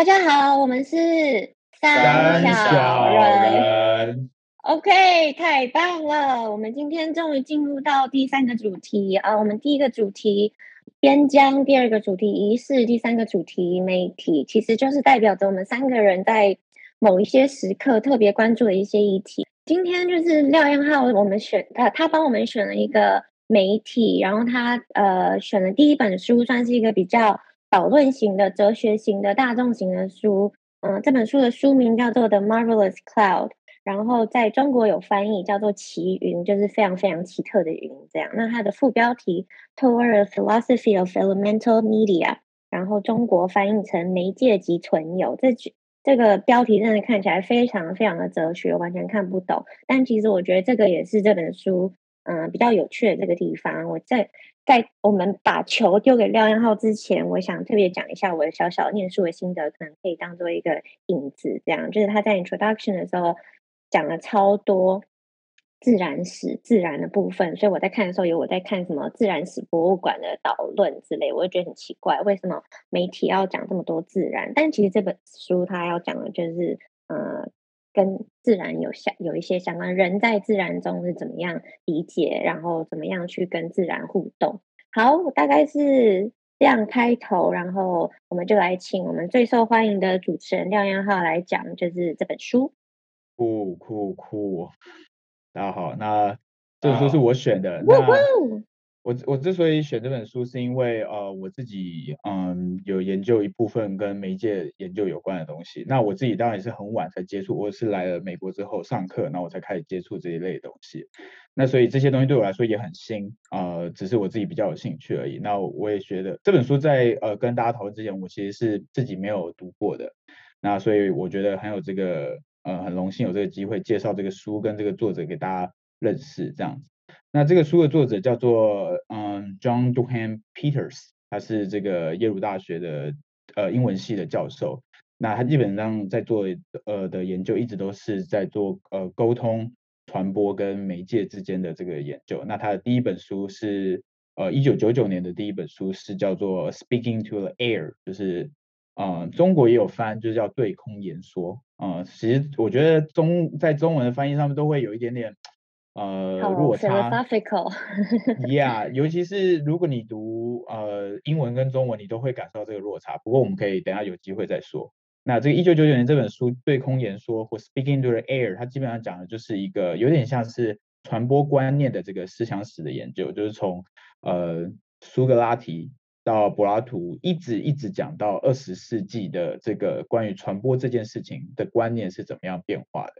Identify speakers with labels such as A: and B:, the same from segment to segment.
A: 大家好，我们是
B: 三小人。
A: OK，太棒了！我们今天终于进入到第三个主题啊，我们第一个主题边疆，第二个主题仪式，第三个主题媒体，其实就是代表着我们三个人在某一些时刻特别关注的一些议题。今天就是廖彦浩，我们选他，他帮我们选了一个媒体，然后他呃选了第一本书，算是一个比较。导论型的、哲学型的、大众型的书，嗯、这本书的书名叫做《The Marvelous Cloud》，然后在中国有翻译叫做“奇云”，就是非常非常奇特的云。这样，那它的副标题 “Toward a Philosophy of Elemental Media”，然后中国翻译成“媒介及存有”。这句这个标题真的看起来非常非常的哲学，完全看不懂。但其实我觉得这个也是这本书。嗯、比较有趣的这个地方，我在在我们把球丢给廖彦浩之前，我想特别讲一下我的小小念书的心得，可能可以当做一个引子。这样，就是他在 introduction 的时候讲了超多自然史、自然的部分，所以我在看的时候，有我在看什么自然史博物馆的导论之类，我就觉得很奇怪，为什么媒体要讲这么多自然？但其实这本书他要讲的就是，呃。跟自然有相有一些相关，人在自然中是怎么样理解，然后怎么样去跟自然互动。好，我大概是这样开头，然后我们就来请我们最受欢迎的主持人廖彦浩来讲，就是这本书。
B: 酷酷酷！大家好，那这本书是我选的。我我之所以选这本书，是因为呃我自己嗯有研究一部分跟媒介研究有关的东西。那我自己当然也是很晚才接触，我是来了美国之后上课，那我才开始接触这一类东西。那所以这些东西对我来说也很新，呃，只是我自己比较有兴趣而已。那我也觉得这本书在呃跟大家讨论之前，我其实是自己没有读过的。那所以我觉得很有这个呃很荣幸有这个机会介绍这个书跟这个作者给大家认识这样子。那这个书的作者叫做嗯 John Dunham Peters，他是这个耶鲁大学的呃英文系的教授。那他基本上在做呃的研究，一直都是在做呃沟通、传播跟媒介之间的这个研究。那他的第一本书是呃一九九九年的第一本书是叫做 Speaking to the Air，就是呃中国也有翻，就是叫对空言说。啊、呃，其实我觉得中在中文的翻译上面都会有一点点。呃，落差。Yeah，尤其是如果你读呃英文跟中文，你都会感受到这个落差。不过我们可以等下有机会再说。那这个一九九九年这本书《对空言说》或 Speaking to the Air，它基本上讲的就是一个有点像是传播观念的这个思想史的研究，就是从呃苏格拉底到柏拉图，一直一直讲到二十世纪的这个关于传播这件事情的观念是怎么样变化的。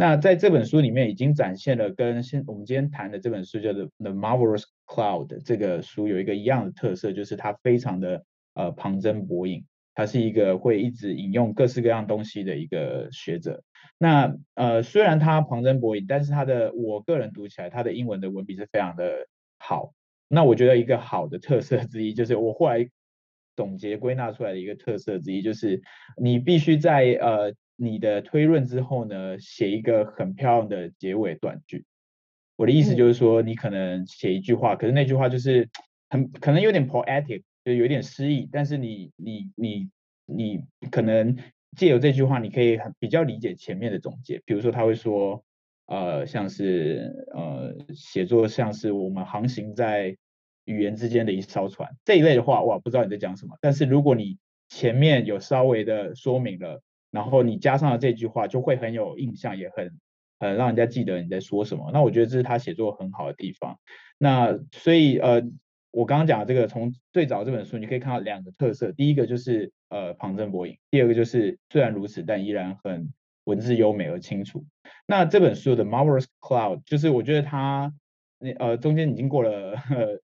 B: 那在这本书里面已经展现了跟现我们今天谈的这本书叫做《The Marvelous Cloud》这个书有一个一样的特色，就是它非常的呃旁征博引，它是一个会一直引用各式各样东西的一个学者。那呃虽然它旁征博引，但是它的我个人读起来，它的英文的文笔是非常的好。那我觉得一个好的特色之一，就是我后来总结归纳出来的一个特色之一，就是你必须在呃。你的推论之后呢，写一个很漂亮的结尾短句。我的意思就是说，你可能写一句话，可是那句话就是很可能有点 poetic，就有点诗意，但是你你你你可能借由这句话，你可以很比较理解前面的总结。比如说他会说，呃，像是呃，写作像是我们航行在语言之间的一艘船这一类的话，哇，不知道你在讲什么。但是如果你前面有稍微的说明了。然后你加上了这句话，就会很有印象，也很很让人家记得你在说什么。那我觉得这是他写作很好的地方。那所以呃，我刚刚讲的这个，从最早这本书你可以看到两个特色，第一个就是呃旁征博引，第二个就是虽然如此，但依然很文字优美而清楚。那这本书的 Marvelous Cloud，就是我觉得它那呃中间已经过了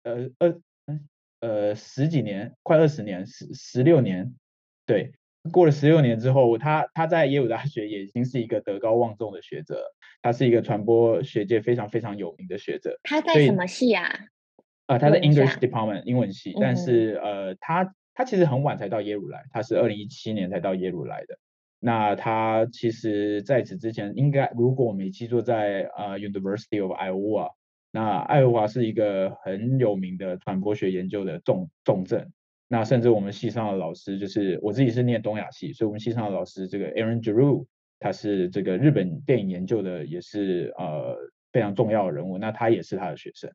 B: 呃呃呃十几年，快二十年，十十六年，对。过了十六年之后，他他在耶鲁大学也已经是一个德高望重的学者，他是一个传播学界非常非常有名的学者。
A: 他在什么系啊？
B: 呃，他在 English Department 英文系，但是呃，他他其实很晚才到耶鲁来，他是二零一七年才到耶鲁来的。那他其实在此之前，应该如果我没记错，在呃 University of Iowa，那爱荷华是一个很有名的传播学研究的重重镇。那甚至我们系上的老师，就是我自己是念东亚系，所以我们系上的老师这个 Aaron Giroux，他是这个日本电影研究的，也是呃非常重要的人物。那他也是他的学生。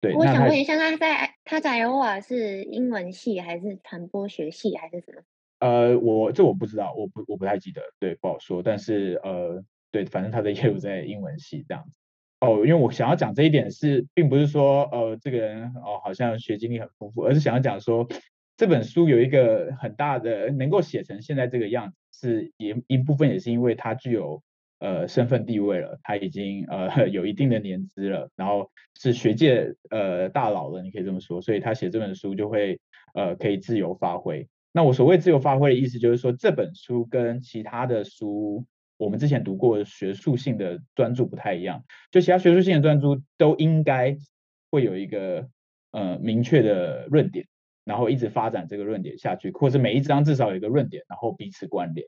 B: 对，
A: 我想问一下，他在他在 Iowa 是英文系还是传播学系还是什么？
B: 呃，我这我不知道，我不我不太记得，对，不好说。但是呃，对，反正他的业务在英文系这样子。哦，因为我想要讲这一点是，并不是说呃这个人哦好像学经历很丰富，而是想要讲说这本书有一个很大的能够写成现在这个样子，是也一部分也是因为他具有呃身份地位了，他已经呃 有一定的年资了，然后是学界呃大佬了，你可以这么说，所以他写这本书就会呃可以自由发挥。那我所谓自由发挥的意思就是说，这本书跟其他的书，我们之前读过学术性的专著不太一样。就其他学术性的专著都应该会有一个呃明确的论点，然后一直发展这个论点下去，或者每一章至少有一个论点，然后彼此关联。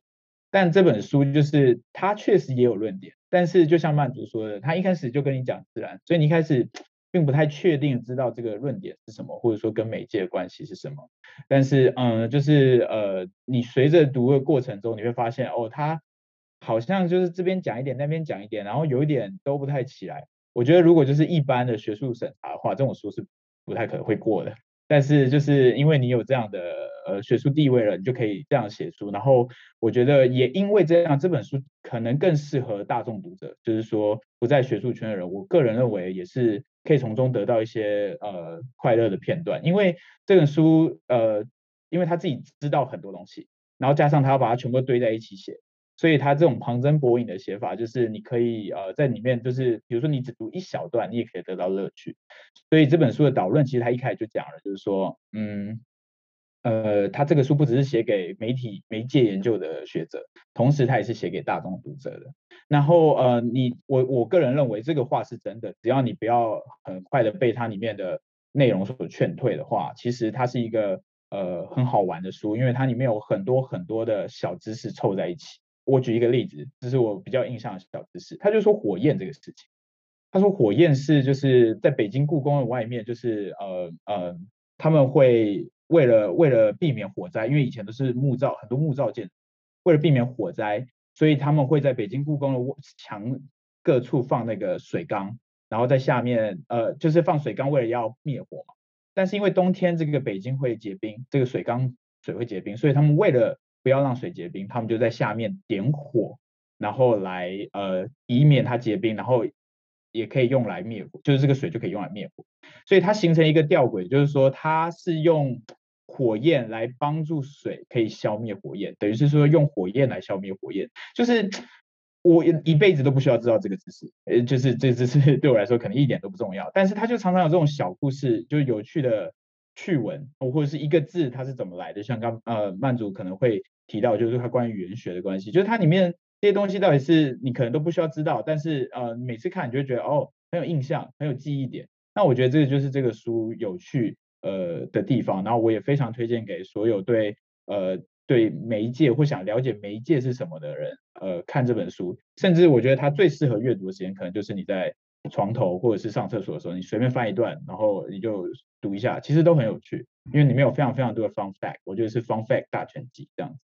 B: 但这本书就是它确实也有论点，但是就像曼竹说的，他一开始就跟你讲自然，所以你一开始。并不太确定知道这个论点是什么，或者说跟媒介的关系是什么。但是，嗯，就是呃，你随着读的过程中，你会发现，哦，他好像就是这边讲一点，那边讲一点，然后有一点都不太起来。我觉得，如果就是一般的学术审查的话，这种书是不太可能会过的。但是，就是因为你有这样的呃学术地位了，你就可以这样写书。然后，我觉得也因为这样，这本书可能更适合大众读者，就是说不在学术圈的人。我个人认为也是。可以从中得到一些呃快乐的片段，因为这本书呃，因为他自己知道很多东西，然后加上他要把它全部堆在一起写，所以他这种旁征博引的写法，就是你可以呃在里面就是比如说你只读一小段，你也可以得到乐趣。所以这本书的导论其实他一开始就讲了，就是说嗯。呃，他这个书不只是写给媒体媒介研究的学者，同时他也是写给大众读者的。然后呃，你我我个人认为这个话是真的，只要你不要很快的被它里面的内容所劝退的话，其实它是一个呃很好玩的书，因为它里面有很多很多的小知识凑在一起。我举一个例子，这是我比较印象的小知识，他就说火焰这个事情，他说火焰是就是在北京故宫的外面，就是呃呃他们会。为了为了避免火灾，因为以前都是木造，很多木造建，为了避免火灾，所以他们会在北京故宫的墙各处放那个水缸，然后在下面，呃，就是放水缸，为了要灭火嘛。但是因为冬天这个北京会结冰，这个水缸水会结冰，所以他们为了不要让水结冰，他们就在下面点火，然后来呃以免它结冰，然后也可以用来灭火，就是这个水就可以用来灭火。所以它形成一个吊诡，就是说它是用火焰来帮助水可以消灭火焰，等于是说用火焰来消灭火焰。就是我一辈子都不需要知道这个知识，呃，就是这知识对我来说可能一点都不重要。但是它就常常有这种小故事，就是有趣的趣闻，或者是一个字它是怎么来的。像刚呃曼竹可能会提到，就是它关于语言学的关系，就是它里面这些东西到底是你可能都不需要知道，但是呃每次看你就会觉得哦很有印象，很有记忆点。那我觉得这个就是这个书有趣呃的地方，然后我也非常推荐给所有对呃对媒介或想了解媒介是什么的人呃看这本书，甚至我觉得它最适合阅读的时间可能就是你在床头或者是上厕所的时候，你随便翻一段，然后你就读一下，其实都很有趣，因为里面有非常非常多的 fun fact，我觉得是 fun fact 大全集这样子。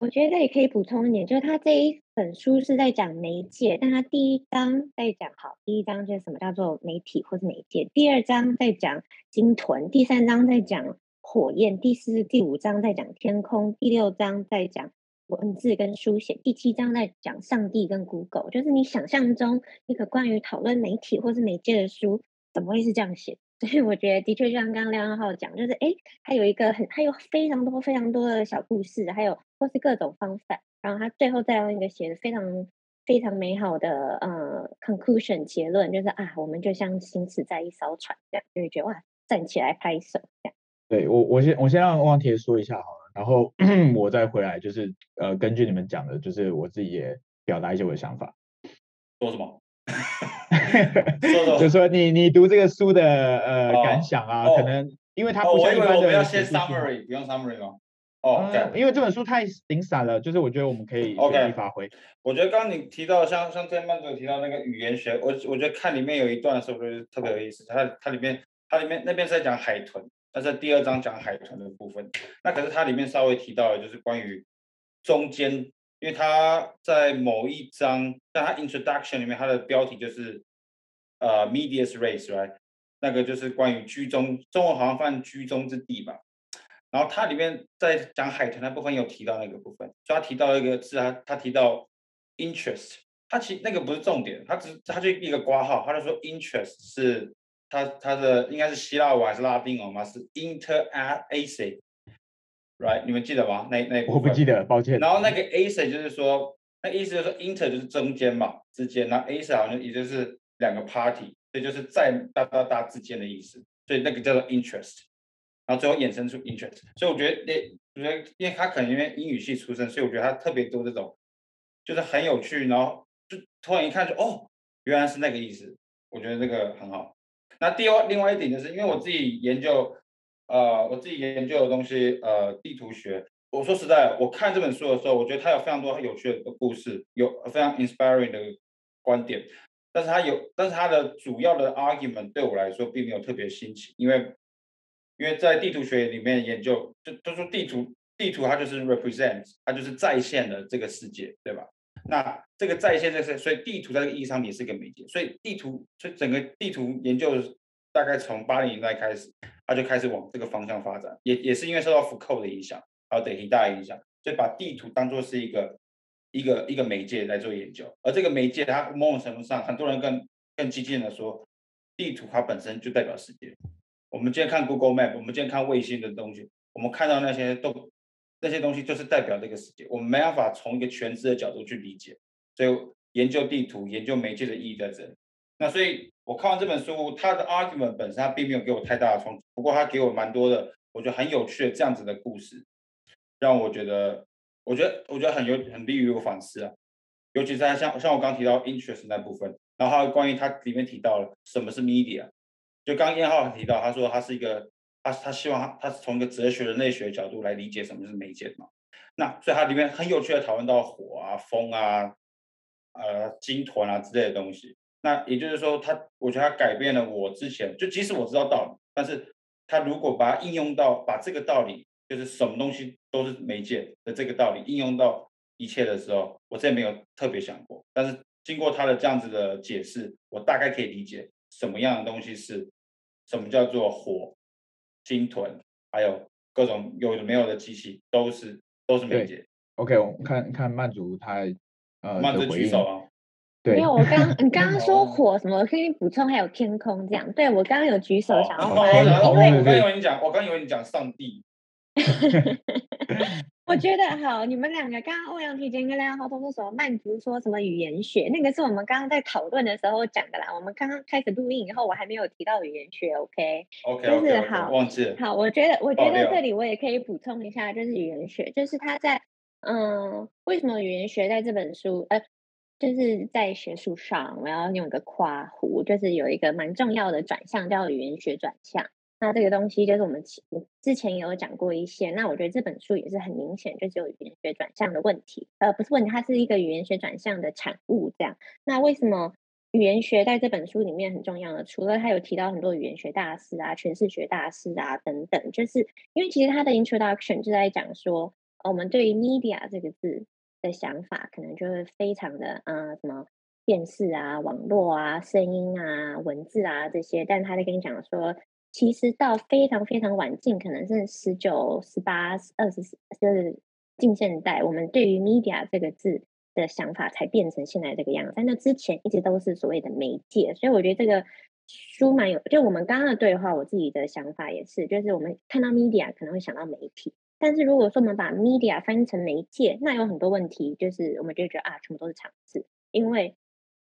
A: 我觉得这里可以补充一点，就是他这一本书是在讲媒介，但他第一章在讲好，第一章就是什么叫做媒体或是媒介，第二章在讲鲸豚，第三章在讲火焰，第四、第五章在讲天空，第六章在讲文字跟书写，第七章在讲上帝跟 Google，就是你想象中一个关于讨论媒体或是媒介的书，怎么会是这样写？所以我觉得的确像刚刚廖耀浩讲，就是哎，他有一个很，他有非常多非常多的小故事，还有或是各种方法，然后他最后再用一个写的非常非常美好的呃 conclusion 结论，就是啊，我们就像行驶在一艘船这样，就会觉得哇，站起来拍手这样。
B: 对我，我先我先让汪铁说一下好了，然后 我再回来，就是呃，根据你们讲的，就是我自己也表达一些我的想法。
C: 说什么？
B: 就是说你你读这个书的呃、哦、感想啊，哦、可能因为它不像一般的、哦。我以为我们要先 summary，不用 summary 吗？哦，对、嗯，因为这本书太零散了，就是我觉得我们可以随意发挥。
C: 我觉得刚刚你提到像像这曼竹提到那个语言学，我我觉得看里面有一段是不是特别有意思？它它里面它里面那边是在讲海豚，但是第二章讲海豚的部分。那可是它里面稍微提到的就是关于中间，因为他在某一章，在他 introduction 里面，它的标题就是呃 medias res，right？那个就是关于居中，中文好像翻居中之地吧。然后它里面在讲海豚的部分有提到那个部分，所以他提到一个字，他他提到 interest，他其那个不是重点，他只他就一个挂号，他就说 interest 是他他的应该是希腊文还是拉丁文嘛？是 interac interace，right？你们记得吗？那那
B: 我不记得，抱歉。
C: 然后那个 ace 就是说，那意思就是说 inter 就是中间嘛，之间，那 ace 好像也就是两个 party，这就是在哒哒哒之间的意思，所以那个叫做 interest。然后最后衍生出 interest，所以我觉得那，觉得因为他可能因为英语系出身，所以我觉得他特别多这种，就是很有趣，然后就突然一看就哦，原来是那个意思，我觉得这个很好。那第二另外一点就是，因为我自己研究，呃，我自己研究的东西，呃，地图学。我说实在，我看这本书的时候，我觉得它有非常多有趣的故事，有非常 inspiring 的观点，但是它有，但是它的主要的 argument 对我来说并没有特别新奇，因为。因为在地图学里面研究，就就说地图，地图它就是 represent，它就是再现的这个世界，对吧？那这个再现就是，所以地图在这个意义上也是一个媒介。所以地图，所以整个地图研究大概从八零年代开始，它就开始往这个方向发展。也也是因为受到福柯的影响，还有德希达的影响，所以把地图当做是一个一个一个媒介来做研究。而这个媒介，它某种程度上，很多人更更激进的说，地图它本身就代表世界。我们今天看 Google Map，我们今天看卫星的东西，我们看到那些都那些东西就是代表这个世界，我们没办法从一个全知的角度去理解，所以研究地图、研究媒介的意义在这里。那所以我看完这本书，它的 argument 本身它并没有给我太大的冲击，不过它给我蛮多的，我觉得很有趣的这样子的故事，让我觉得，我觉得我觉得很有很利于我反思啊，尤其是在像像我刚提到 interest 那部分，然后关于它里面提到了什么是 media。就刚燕浩提到，他说他是一个，他他希望他他是从一个哲学人类学的角度来理解什么是媒介嘛。那所以他里面很有趣的讨论到火啊、风啊、呃、鲸豚啊之类的东西。那也就是说，他我觉得他改变了我之前就即使我知道道理，但是他如果把它应用到把这个道理，就是什么东西都是媒介的这个道理应用到一切的时候，我之前没有特别想过。但是经过他的这样子的解释，我大概可以理解什么样的东西是。什么叫做火、鲸豚，还有各种有的没有的机器，都是都是媒介。
B: OK，我们看看曼竹他呃
C: 曼竹举手啊。
B: 对，
A: 因为我刚你刚刚说火什么，我可以补充还有天空这样。对，我刚刚有举手想要发言，
C: 因为我刚以为你讲，我刚以为你讲上帝。
A: 我觉得好，你们两个刚刚欧阳提前跟亮浩通说什么？曼竹说什么语言学？那个是我们刚刚在讨论的时候讲的啦。我们刚刚开始录音以后，我还没有提到语言学。OK，OK，就是好，
C: 忘记了。
A: 好，我觉得我觉得这里我也可以补充一下，就是语言学，就是他在嗯，为什么语言学在这本书呃，就是在学术上我要用一个括弧，就是有一个蛮重要的转向叫语言学转向。那这个东西就是我们之前也有讲过一些，那我觉得这本书也是很明显，就只有语言学转向的问题，呃，不是问题，它是一个语言学转向的产物。这样，那为什么语言学在这本书里面很重要呢？除了他有提到很多语言学大师啊、诠释学大师啊等等，就是因为其实他的 introduction 就在讲说，我们对于 media 这个字的想法，可能就会非常的，嗯、呃，什么电视啊、网络啊、声音啊、文字啊这些，但他在跟你讲说。其实到非常非常晚近，可能是十九、十八、二十，就是近现代，我们对于 media 这个字的想法才变成现在这个样子。在那之前，一直都是所谓的媒介。所以我觉得这个书蛮有，就我们刚刚的对话，我自己的想法也是，就是我们看到 media 可能会想到媒体，但是如果说我们把 media 翻译成媒介，那有很多问题，就是我们就觉得啊，全部都是常识，因为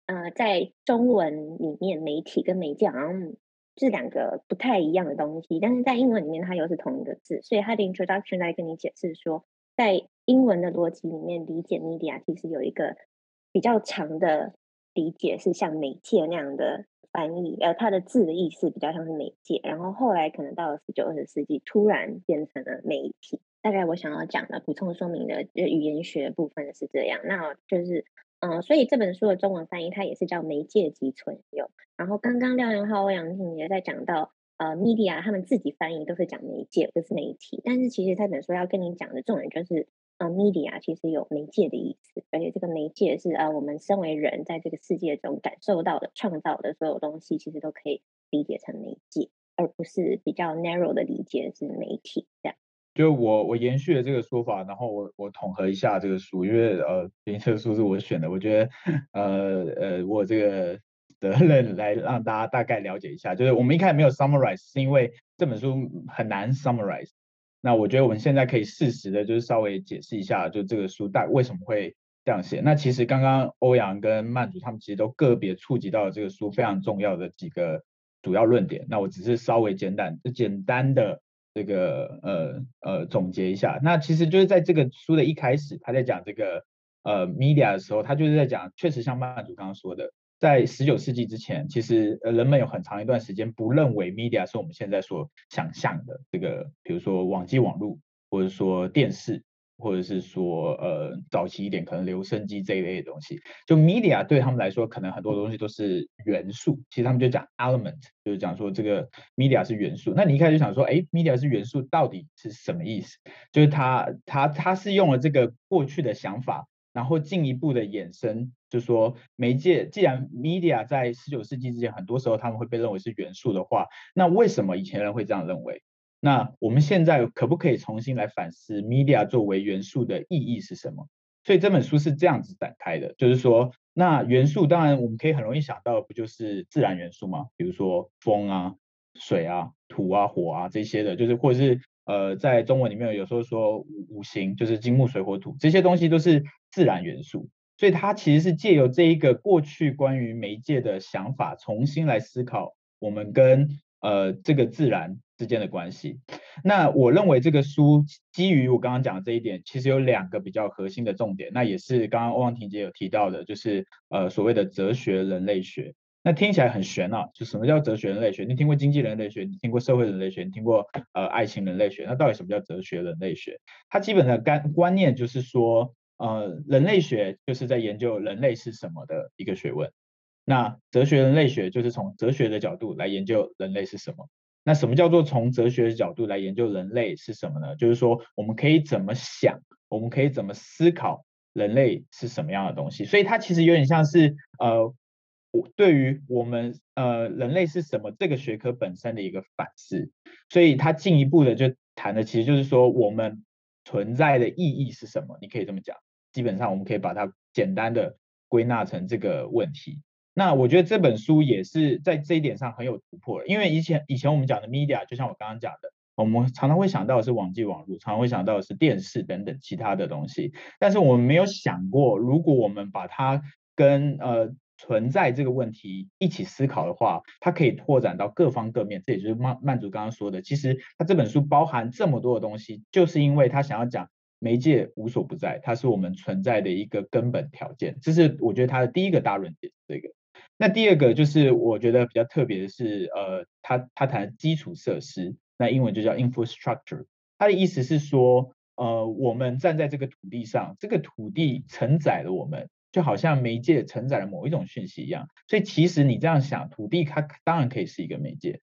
A: 呃，在中文里面，媒体跟媒介好像。是两个不太一样的东西，但是在英文里面它又是同一个字，所以它的 introduction 来跟你解释说，在英文的逻辑里面理解 media 其实有一个比较长的理解是像媒介那样的翻译，呃它的字的意思比较像是媒介，然后后来可能到了十九二十世纪突然变成了媒体。大概我想要讲的补充说明的语言学部分是这样，那就是。嗯，所以这本书的中文翻译它也是叫媒介及存有。然后刚刚廖元浩、欧阳婷也在讲到，呃，media 他们自己翻译都是讲媒介，不是媒体。但是其实这本书要跟你讲的重点就是，呃，media 其实有媒介的意思，而且这个媒介是呃我们身为人在这个世界中感受到的、创造的所有东西，其实都可以理解成媒介，而不是比较 narrow 的理解是媒体这样。
B: 就我我延续了这个说法，然后我我统合一下这个书，因为呃，因为这个书是我选的，我觉得呃呃，我这个责任来让大家大概了解一下，就是我们一开始没有 summarize，是因为这本书很难 summarize。那我觉得我们现在可以适时的，就是稍微解释一下，就这个书大为什么会这样写。那其实刚刚欧阳跟曼主他们其实都个别触及到了这个书非常重要的几个主要论点。那我只是稍微简单简单的。这个呃呃总结一下，那其实就是在这个书的一开始，他在讲这个呃 media 的时候，他就是在讲，确实像曼主刚刚说的，在十九世纪之前，其实呃人们有很长一段时间不认为 media 是我们现在所想象的这个，比如说网际网路，或者说电视。或者是说，呃，早期一点可能留声机这一类的东西，就 media 对他们来说，可能很多东西都是元素。其实他们就讲 element，就是讲说这个 media 是元素。那你一开始想说，哎，media 是元素，到底是什么意思？就是他他他是用了这个过去的想法，然后进一步的衍生，就说媒介，既然 media 在十九世纪之前，很多时候他们会被认为是元素的话，那为什么以前人会这样认为？那我们现在可不可以重新来反思 media 作为元素的意义是什么？所以这本书是这样子展开的，就是说，那元素当然我们可以很容易想到，不就是自然元素吗？比如说风啊、水啊、土啊、火啊这些的，就是或者是呃，在中文里面有时候说五五行，就是金木水火土这些东西都是自然元素。所以它其实是借由这一个过去关于媒介的想法，重新来思考我们跟呃这个自然。之间的关系，那我认为这个书基于我刚刚讲的这一点，其实有两个比较核心的重点，那也是刚刚欧阳婷姐有提到的，就是呃所谓的哲学人类学。那听起来很玄啊，就什么叫哲学人类学？你听过经济人类学，你听过社会人类学，你听过呃爱情人类学，那到底什么叫哲学人类学？它基本的干观念就是说，呃人类学就是在研究人类是什么的一个学问，那哲学人类学就是从哲学的角度来研究人类是什么。那什么叫做从哲学的角度来研究人类是什么呢？就是说，我们可以怎么想，我们可以怎么思考人类是什么样的东西。所以它其实有点像是呃，我对于我们呃人类是什么这个学科本身的一个反思。所以它进一步的就谈的其实就是说，我们存在的意义是什么？你可以这么讲。基本上我们可以把它简单的归纳成这个问题。那我觉得这本书也是在这一点上很有突破，因为以前以前我们讲的 media，就像我刚刚讲的，我们常常会想到的是网际网路，常常会想到的是电视等等其他的东西，但是我们没有想过，如果我们把它跟呃存在这个问题一起思考的话，它可以拓展到各方各面。这也就是曼曼祖刚刚说的，其实他这本书包含这么多的东西，就是因为他想要讲媒介无所不在，它是我们存在的一个根本条件。这是我觉得它的第一个大论点，这个。那第二个就是我觉得比较特别的是，呃，他他谈基础设施，那英文就叫 infrastructure。他的意思是说，呃，我们站在这个土地上，这个土地承载了我们，就好像媒介承载了某一种讯息一样。所以其实你这样想，土地它当然可以是一个媒介。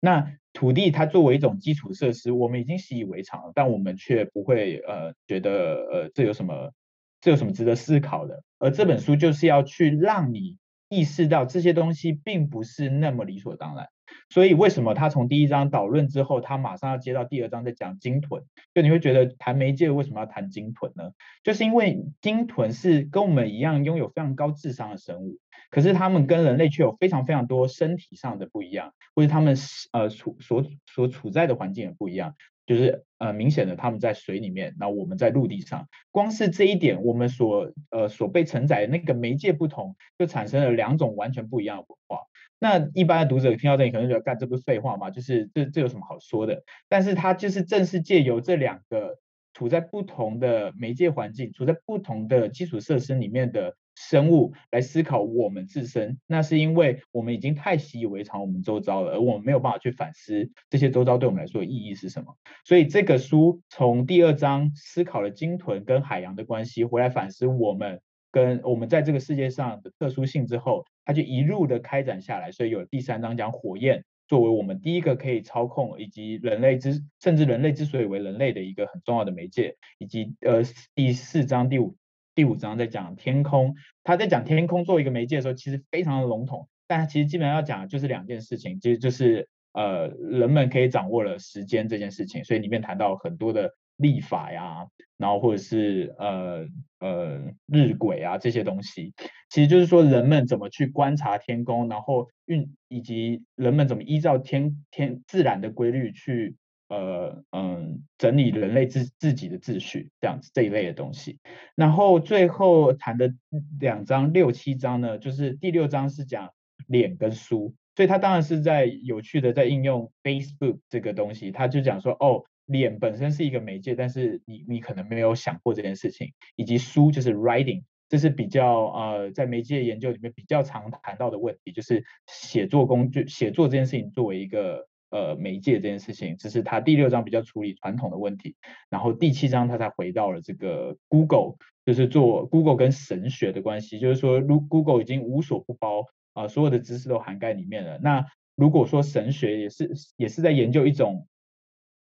B: 那土地它作为一种基础设施，我们已经习以为常了，但我们却不会呃觉得呃这有什么这有什么值得思考的。而这本书就是要去让你。意识到这些东西并不是那么理所当然，所以为什么他从第一章导论之后，他马上要接到第二章在讲鲸豚？就你会觉得谈媒介为什么要谈鲸豚呢？就是因为鲸豚是跟我们一样拥有非常高智商的生物，可是他们跟人类却有非常非常多身体上的不一样，或者他们呃处所所处在的环境也不一样。就是呃明显的他们在水里面，那我们在陆地上，光是这一点，我们所呃所被承载的那个媒介不同，就产生了两种完全不一样的文化。那一般的读者听到这里可能觉得，干这不是废话吗？就是这这有什么好说的？但是它就是正是借由这两个处在不同的媒介环境，处在不同的基础设施里面的。生物来思考我们自身，那是因为我们已经太习以为常我们周遭了，而我们没有办法去反思这些周遭对我们来说的意义是什么。所以这个书从第二章思考了鲸豚跟海洋的关系，回来反思我们跟我们在这个世界上的特殊性之后，它就一路的开展下来。所以有第三章讲火焰，作为我们第一个可以操控，以及人类之甚至人类之所以为人类的一个很重要的媒介，以及呃第四章第五第五章在讲天空，他在讲天空作为一个媒介的时候，其实非常的笼统，但他其实基本上要讲的就是两件事情，其实就是呃人们可以掌握了时间这件事情，所以里面谈到很多的。历法呀，然后或者是呃呃日晷啊这些东西，其实就是说人们怎么去观察天空，然后运以及人们怎么依照天天自然的规律去呃嗯整理人类自自己的秩序这样子这一类的东西。然后最后谈的两章六七章呢，就是第六章是讲脸跟书，所以他当然是在有趣的在应用 Facebook 这个东西，他就讲说哦。脸本身是一个媒介，但是你你可能没有想过这件事情，以及书就是 writing，这是比较呃在媒介研究里面比较常谈到的问题，就是写作工具，写作这件事情作为一个呃媒介这件事情，这是他第六章比较处理传统的问题，然后第七章他才回到了这个 Google，就是做 Google 跟神学的关系，就是说如 Google 已经无所不包啊，所有的知识都涵盖里面了，那如果说神学也是也是在研究一种。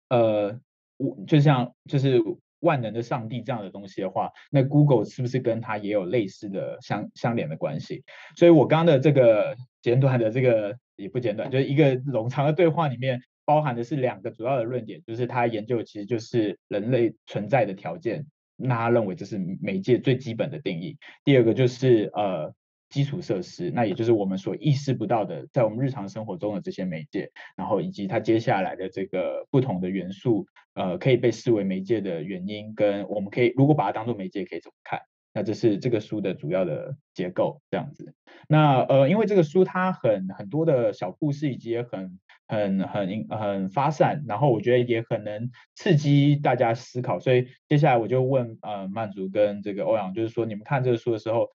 B: 呃，我就像就是万能的上帝这样的东西的话，那 Google 是不是跟它也有类似的相相连的关系？所以我刚刚的这个简短的这个也不简短，就是一个冗长的对话里面包含的是两个主要的论点，就是他研究其实就是人类存在的条件，那他认为这是媒介最基本的定义。第二个就是呃。基础设施，那也就是我们所意识不到的，在我们日常生活中的这些媒介，然后以及它接下来的这个不同的元素，呃，可以被视为媒介的原因，跟我们可以如果把它当做媒介，可以怎么看？那这是这个书的主要的结构，这样子。那呃，因为这个书它很很多的小故事，以及也很很很很发散，然后我觉得也很能刺激大家思考，所以接下来我就问呃曼竹跟这个欧阳，就是说你们看这个书的时候。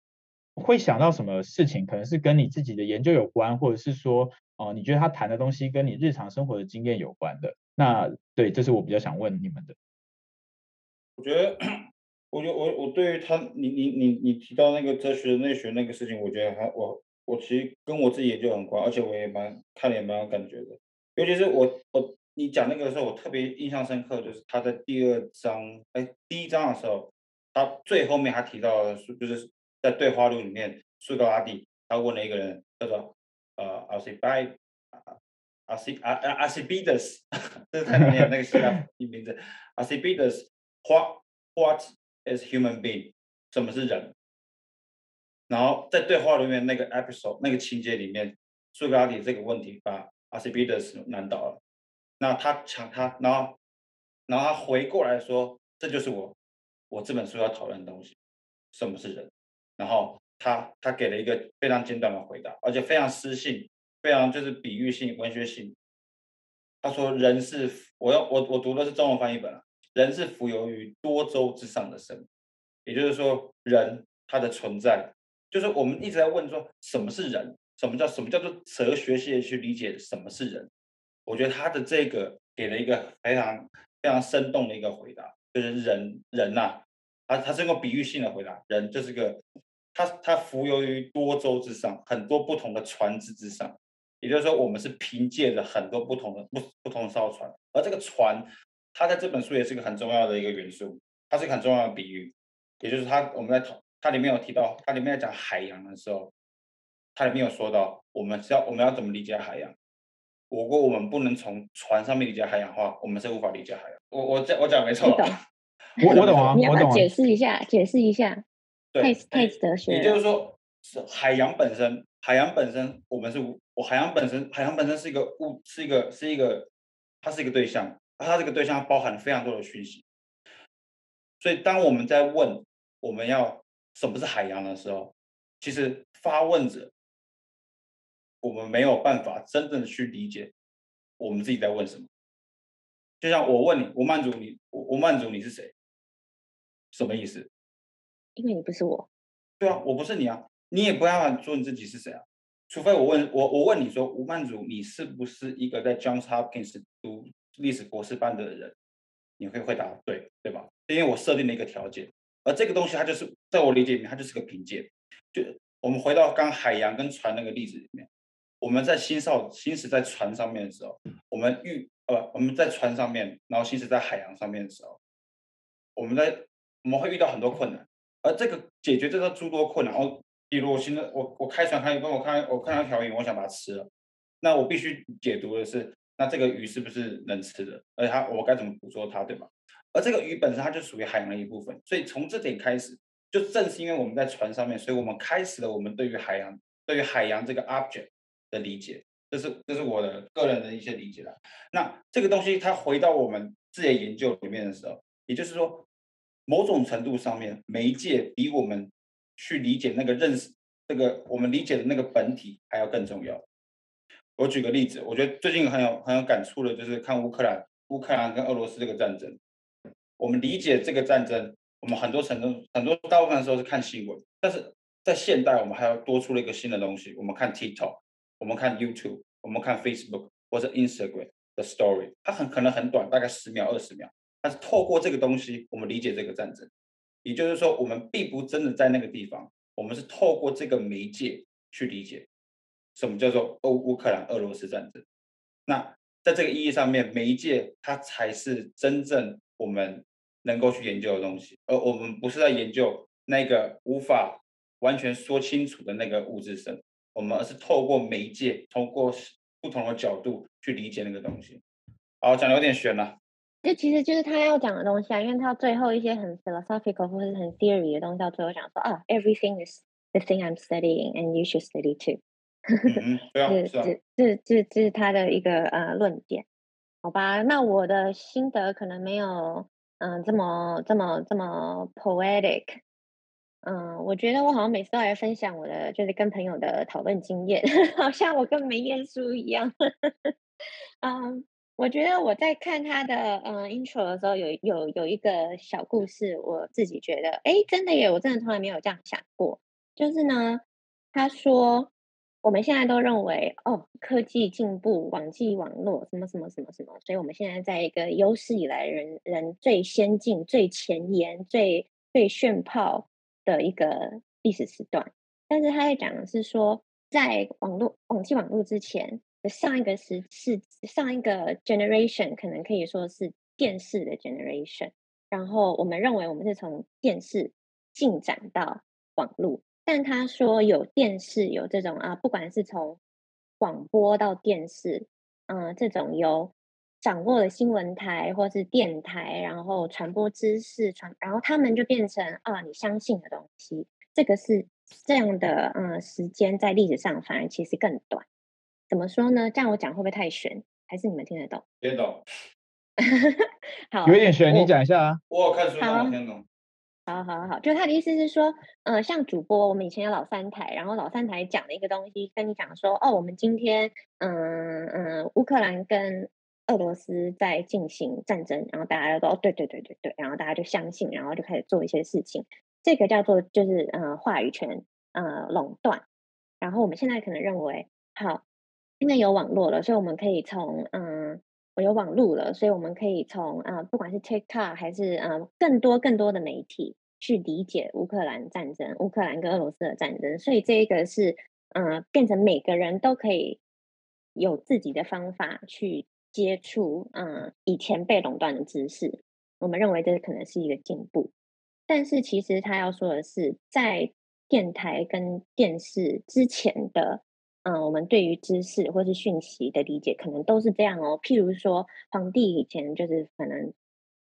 B: 会想到什么事情？可能是跟你自己的研究有关，或者是说，哦、你觉得他谈的东西跟你日常生活的经验有关的。那对，这是我比较想问你们的。
C: 我觉得，我觉得我我对于他，你你你你提到那个哲学内学那个事情，我觉得还我我其实跟我自己研究很关，而且我也蛮看也蛮有感觉的。尤其是我我你讲那个的时候，我特别印象深刻，就是他在第二章哎第一章的时候，他最后面他提到的是就是。在对话录里面，苏格拉底他问了一个人叫做呃阿西拜阿西阿阿阿西比德斯，这是他里面那个希腊名字阿西比德斯，What What is human being？什么是人？然后在对话里面那个 episode 那个情节里面，苏格拉底这个问题把阿西比德斯难倒了。那他抢他，然后然后他回过来说，这就是我我这本书要讨论的东西，什么是人？然后他他给了一个非常简短的回答，而且非常诗性，非常就是比喻性、文学性。他说：“人是我要我我读的是中文翻译本啊，人是浮游于多洲之上的生，也就是说，人他的存在，就是我们一直在问说什么是人，什么叫什么叫做哲学系去理解什么是人。我觉得他的这个给了一个非常非常生动的一个回答，就是人人呐、啊，他他是用比喻性的回答，人就是个。”它它浮游于多洲之上，很多不同的船只之上，也就是说，我们是凭借着很多不同的不不同的艘船，而这个船，它在这本书也是一个很重要的一个元素，它是一个很重要的比喻，也就是它我们在它里面有提到，它里面在讲海洋的时候，它里面有说到，我们是要我们要怎么理解海洋？如果我们不能从船上面理解海洋的话，我们是无法理解海洋。我我讲我讲没错吧？
B: 我 我懂啊，
A: 你要不要解释
B: 一
A: 下？解释一下。
C: 对
A: ，taste 的学，
C: 也就是说，是海洋本身，海洋本身，我们是，我海洋本身，海洋本身是一个物，是一个，是一个，它是一个对象，它这个对象包含非常多的讯息。所以，当我们在问我们要什么是海洋的时候，其实发问者，我们没有办法真正的去理解我们自己在问什么。就像我问你，吴曼竹，你，吴曼竹，你是谁？什么意思？
A: 因为你不是我，
C: 对啊，我不是你啊，你也不要说你自己是谁啊，除非我问我，我问你说，吴曼祖，你是不是一个在 Johns Hopkins 读历史博士班的人？你会回答对，对吧？因为我设定了一个条件，而这个东西它就是在我理解里面，它就是个凭借。就我们回到刚海洋跟船那个例子里面，我们在新少行驶在船上面的时候，我们遇呃我们在船上面，然后行驶在海洋上面的时候，我们在我们会遇到很多困难，而这个解决这个诸多困难，哦，比如我现在我我开船开一半，我看我看到一条鱼，我想把它吃了，那我必须解读的是，那这个鱼是不是能吃的？而且它我该怎么捕捉它，对吧？而这个鱼本身它就属于海洋的一部分，所以从这点开始，就正是因为我们在船上面，所以我们开始了我们对于海洋对于海洋这个 object 的理解，这是这是我的个人的一些理解啦。那这个东西它回到我们自己的研究里面的时候，也就是说，某种程度上面，媒介比我们去理解那个认识这个我们理解的那个本体还要更重要。我举个例子，我觉得最近很有很有感触的，就是看乌克兰乌克兰跟俄罗斯这个战争。我们理解这个战争，我们很多程度很多大部分时候是看新闻，但是在现代我们还要多出了一个新的东西，我们看 TikTok，我们看 YouTube，我们看 Facebook 或者 Instagram 的 Story，它很可能很短，大概十秒二十秒，但是透过这个东西，我们理解这个战争，也就是说，我们并不真的在那个地方，我们是透过这个媒介去理解什么叫做欧乌克兰俄罗斯战争。那在这个意义上面，媒介它才是真正我们。能够去研究的东西，而我们不是在研究那个无法完全说清楚的那个物质身，我们而是透过媒介，通过不同的角度去理解那个东西。好，讲的有点玄了。
A: 这其实就是他要讲的东西啊，因为他最后一些很 philosophical 或是很 theory 的东西，到最后讲说啊，everything is the thing I'm studying and you should study too。
C: 嗯，对啊，是啊，
A: 这这这这是他的一个呃论点，好吧？那我的心得可能没有。嗯，这么这么这么 poetic，嗯，我觉得我好像每次都来分享我的，就是跟朋友的讨论经验，好像我跟没念书一样。嗯，我觉得我在看他的嗯 intro 的时候有，有有一个小故事，我自己觉得，哎，真的耶，我真的从来没有这样想过。就是呢，他说。我们现在都认为，哦，科技进步，网际网络，什么什么什么什么，所以我们现在在一个有史以来人人最先进、最前沿、最最炫炮的一个历史时段。但是他在讲的是说，在网络网际网络之前上一个时是上一个 generation，可能可以说是电视的 generation。然后我们认为，我们是从电视进展到网络。但他说有电视有这种啊，不管是从广播到电视，嗯，这种有掌握的新闻台或是电台，然后传播知识传，然后他们就变成啊，你相信的东西，这个是这样的，嗯，时间在历史上反而其实更短。怎么说呢？这样我讲会不会太玄？还是你们听得懂？
C: 听得懂。
A: 好，
B: 有点悬，你讲一下啊。
C: 我有看书，我听懂。
A: 好好好，就他的意思是说，呃，像主播，我们以前有老三台，然后老三台讲了一个东西，跟你讲说，哦，我们今天，嗯嗯，乌克兰跟俄罗斯在进行战争，然后大家都说，哦，对对对对对，然后大家就相信，然后就开始做一些事情，这个叫做就是，呃，话语权，呃，垄断。然后我们现在可能认为，好，因为有网络了，所以我们可以从，嗯。我有网路了，所以我们可以从啊、不管是 TikTok 还是啊、更多更多的媒体去理解乌克兰战争，乌克兰跟俄罗斯的战争。所以这一个是嗯、变成每个人都可以有自己的方法去接触嗯、以前被垄断的知识。我们认为这可能是一个进步，但是其实他要说的是，在电台跟电视之前的。嗯，我们对于知识或是讯息的理解，可能都是这样哦。譬如说，皇帝以前就是可能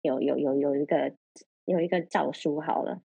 A: 有有有有一个有一个诏书好了，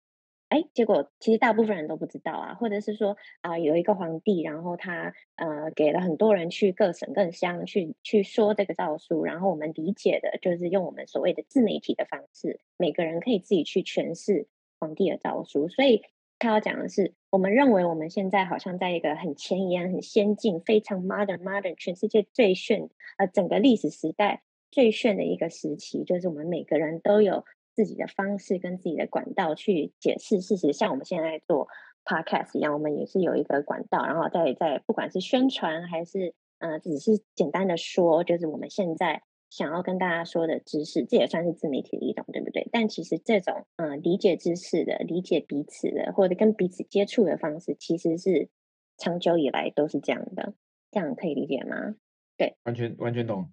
A: 哎，结果其实大部分人都不知道啊，或者是说啊、有一个皇帝，然后他呃给了很多人去各省各乡去去说这个诏书，然后我们理解的就是用我们所谓的自媒体的方式，每个人可以自己去诠释皇帝的诏书，所以。他要讲的是，我们认为我们现在好像在一个很前沿、很先进、非常 modern、modern，全世界最炫，呃，整个历史时代最炫的一个时期，就是我们每个人都有自己的方式跟自己的管道去解释事实，像我们现在做 podcast 一样，我们也是有一个管道，然后在在不管是宣传还是呃，只是简单的说，就是我们现在。想要跟大家说的知识，这也算是自媒体的一种，对不对？但其实这种嗯、呃，理解知识的、理解彼此的，或者跟彼此接触的方式，其实是长久以来都是这样的。这样可以理解吗？对，
B: 完全完全懂。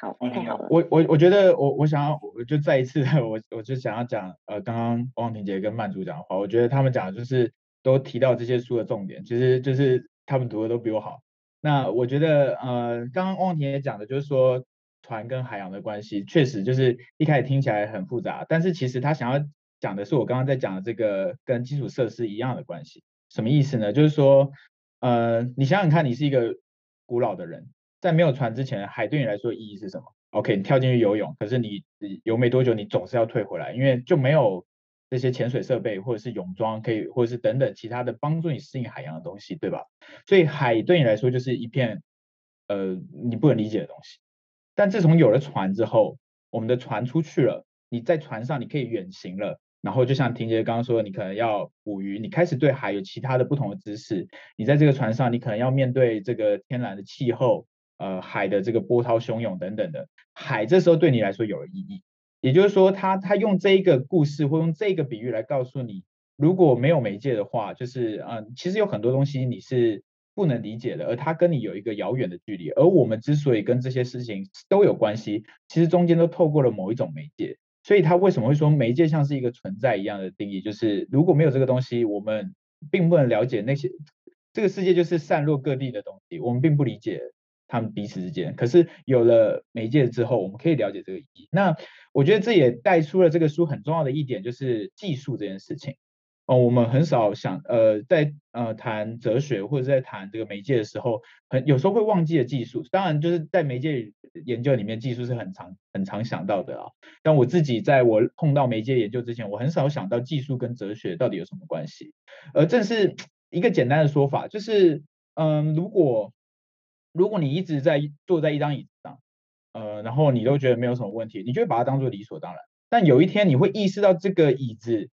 A: 好，太好了。
B: 我我我觉得我我想要，我就再一次，我我就想要讲，呃，刚刚汪婷姐跟曼竹讲的话，我觉得他们讲的就是都提到这些书的重点，其实就是他们读的都比我好。那我觉得，呃，刚刚汪婷姐讲的就是说船跟海洋的关系，确实就是一开始听起来很复杂，但是其实他想要讲的是我刚刚在讲的这个跟基础设施一样的关系。什么意思呢？就是说，呃，你想想看，你是一个古老的人。在没有船之前，海对你来说意义是什么？OK，你跳进去游泳，可是你游没多久，你总是要退回来，因为就没有这些潜水设备或者是泳装可以，或者是等等其他的帮助你适应海洋的东西，对吧？所以海对你来说就是一片呃你不能理解的东西。但自从有了船之后，我们的船出去了，你在船上你可以远行了。然后就像婷姐刚刚说，你可能要捕鱼，你开始对海有其他的不同的知识。你在这个船上，你可能要面对这个天然的气候。呃，海的这个波涛汹涌等等的，海这时候对你来说有了意义，也就是说他，他用这一个故事或用这个比喻来告诉你，如果没有媒介的话，就是嗯、其实有很多东西你是不能理解的，而它跟你有一个遥远的距离，而我们之所以跟这些事情都有关系，其实中间都透过了某一种媒介，所以他为什么会说媒介像是一个存在一样的定义，就是如果没有这个东西，我们并不能了解那些这个世界就是散落各地的东西，我们并不理解。他们彼此之间，可是有了媒介之后，我们可以了解这个意义。那我觉得这也带出了这个书很重要的一点，就是技术这件事情。我们很少想，呃，在呃谈哲学或者在谈这个媒介的时候，很有时候会忘记了技术。当然，就是在媒介研究里面，技术是很常很常想到的啊。但我自己在我碰到媒介研究之前，我很少想到技术跟哲学到底有什么关系。而这是一个简单的说法，就是嗯、如果如果你一直在坐在一张椅子上，呃，然后你都觉得没有什么问题，你就会把它当做理所当然。但有一天你会意识到这个椅子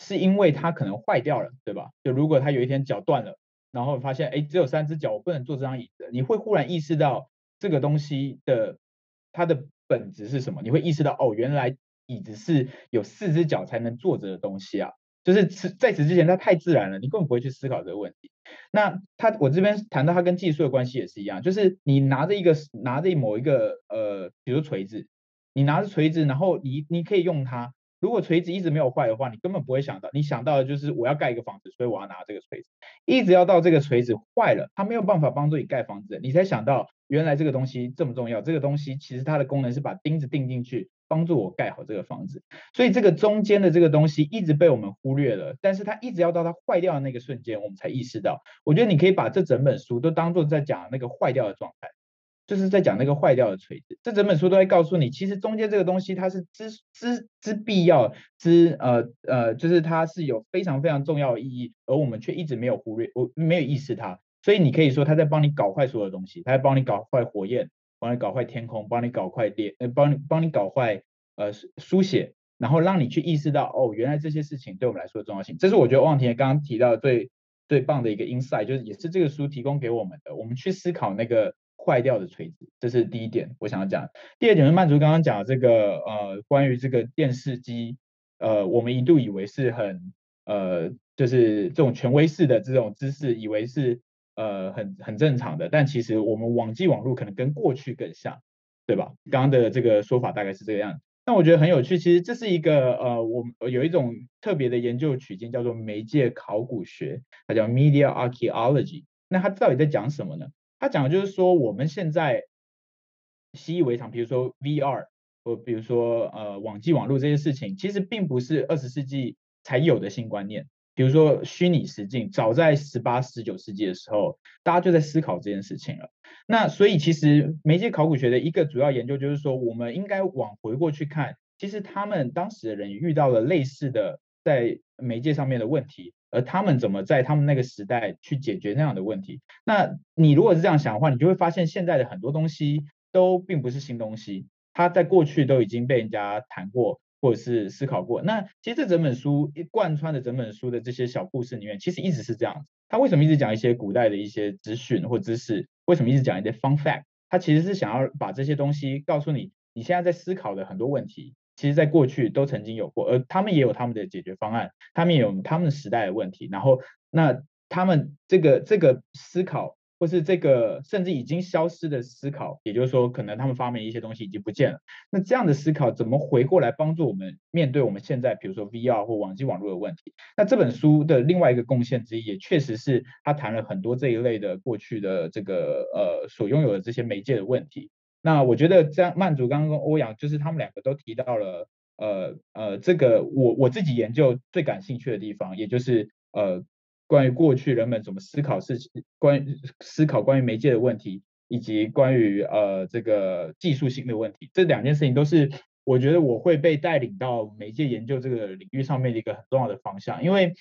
B: 是因为它可能坏掉了，对吧？就如果它有一天脚断了，然后发现哎，只有三只脚，我不能坐这张椅子，你会忽然意识到这个东西的它的本质是什么？你会意识到哦，原来椅子是有四只脚才能坐着的东西啊。就是在此之前，它太自然了，你根本不会去思考这个问题。那它，我这边谈到它跟技术的关系也是一样，就是你拿着一个拿着某一个呃，比如锤子，你拿着锤子，然后你你可以用它。如果锤子一直没有坏的话，你根本不会想到，你想到的就是我要盖一个房子，所以我要拿这个锤子。一直要到这个锤子坏了，它没有办法帮助你盖房子，你才想到原来这个东西这么重要。这个东西其实它的功能是把钉子钉进去。帮助我盖好这个房子，所以这个中间的这个东西一直被我们忽略了，但是它一直要到它坏掉的那个瞬间，我们才意识到。我觉得你可以把这整本书都当做在讲那个坏掉的状态，就是在讲那个坏掉的锤子。这整本书都在告诉你，其实中间这个东西它是之之之必要之呃呃，就是它是有非常非常重要的意义，而我们却一直没有忽略，我没有意识它。所以你可以说它在帮你搞坏所有东西，它在帮你搞坏火焰。帮你搞坏天空，帮你搞坏电，呃，帮你帮你搞坏呃书写，然后让你去意识到，哦，原来这些事情对我们来说的重要性。这是我觉得汪婷刚刚提到的最最棒的一个 insight，就是也是这个书提供给我们的，我们去思考那个坏掉的锤子，这是第一点我想要讲。第二点是曼竹刚刚讲这个呃关于这个电视机，呃，我们一度以为是很呃就是这种权威式的这种知识，以为是。呃，很很正常的，但其实我们网际网络可能跟过去更像，对吧？刚刚的这个说法大概是这个样子。但我觉得很有趣，其实这是一个呃，我有一种特别的研究取径，叫做媒介考古学，它叫 Media Archaeology。那它到底在讲什么呢？他讲的就是说，我们现在习以为常，比如说 VR，或比如说呃网际网络这些事情，其实并不是二十世纪才有的新观念。比如说虚拟实境，早在十八、十九世纪的时候，大家就在思考这件事情了。那所以其实媒介考古学的一个主要研究就是说，我们应该往回过去看，其实他们当时的人遇到了类似的在媒介上面的问题，而他们怎么在他们那个时代去解决那样的问题。那你如果是这样想的话，你就会发现现在的很多东西都并不是新东西，它在过去都已经被人家谈过。或者是思考过，那其实这整本书一贯穿的整本书的这些小故事里面，其实一直是这样。他为什么一直讲一些古代的一些资讯或知识？为什么一直讲一些 fun fact？他其实是想要把这些东西告诉你，你现在在思考的很多问题，其实在过去都曾经有过，而他们也有他们的解决方案，他们也有他们时代的问题。然后，那他们这个这个思考或是这个甚至已经消失的思考，也就是说，可能他们发明一些东西已经不见了。那这样的思考怎么回过来帮助我们面对我们现在，比如说 VR 或网际网络的问题？那这本书的另外一个贡献之一，也确实是他谈了很多这一类的过去的这个呃所拥有的这些媒介的问题。那我觉得这样，曼竹刚刚跟欧阳，就是他们两个都提到了呃呃这个我我自己研究最感兴趣的地方，也就是呃。关于过去人们怎么思考事情，关于思考关于媒介的问题，以及关于呃这个技术性的问题，这两件事情都是我觉得我会被带领到媒介研究这个领域上面的一个很重要的方向。因为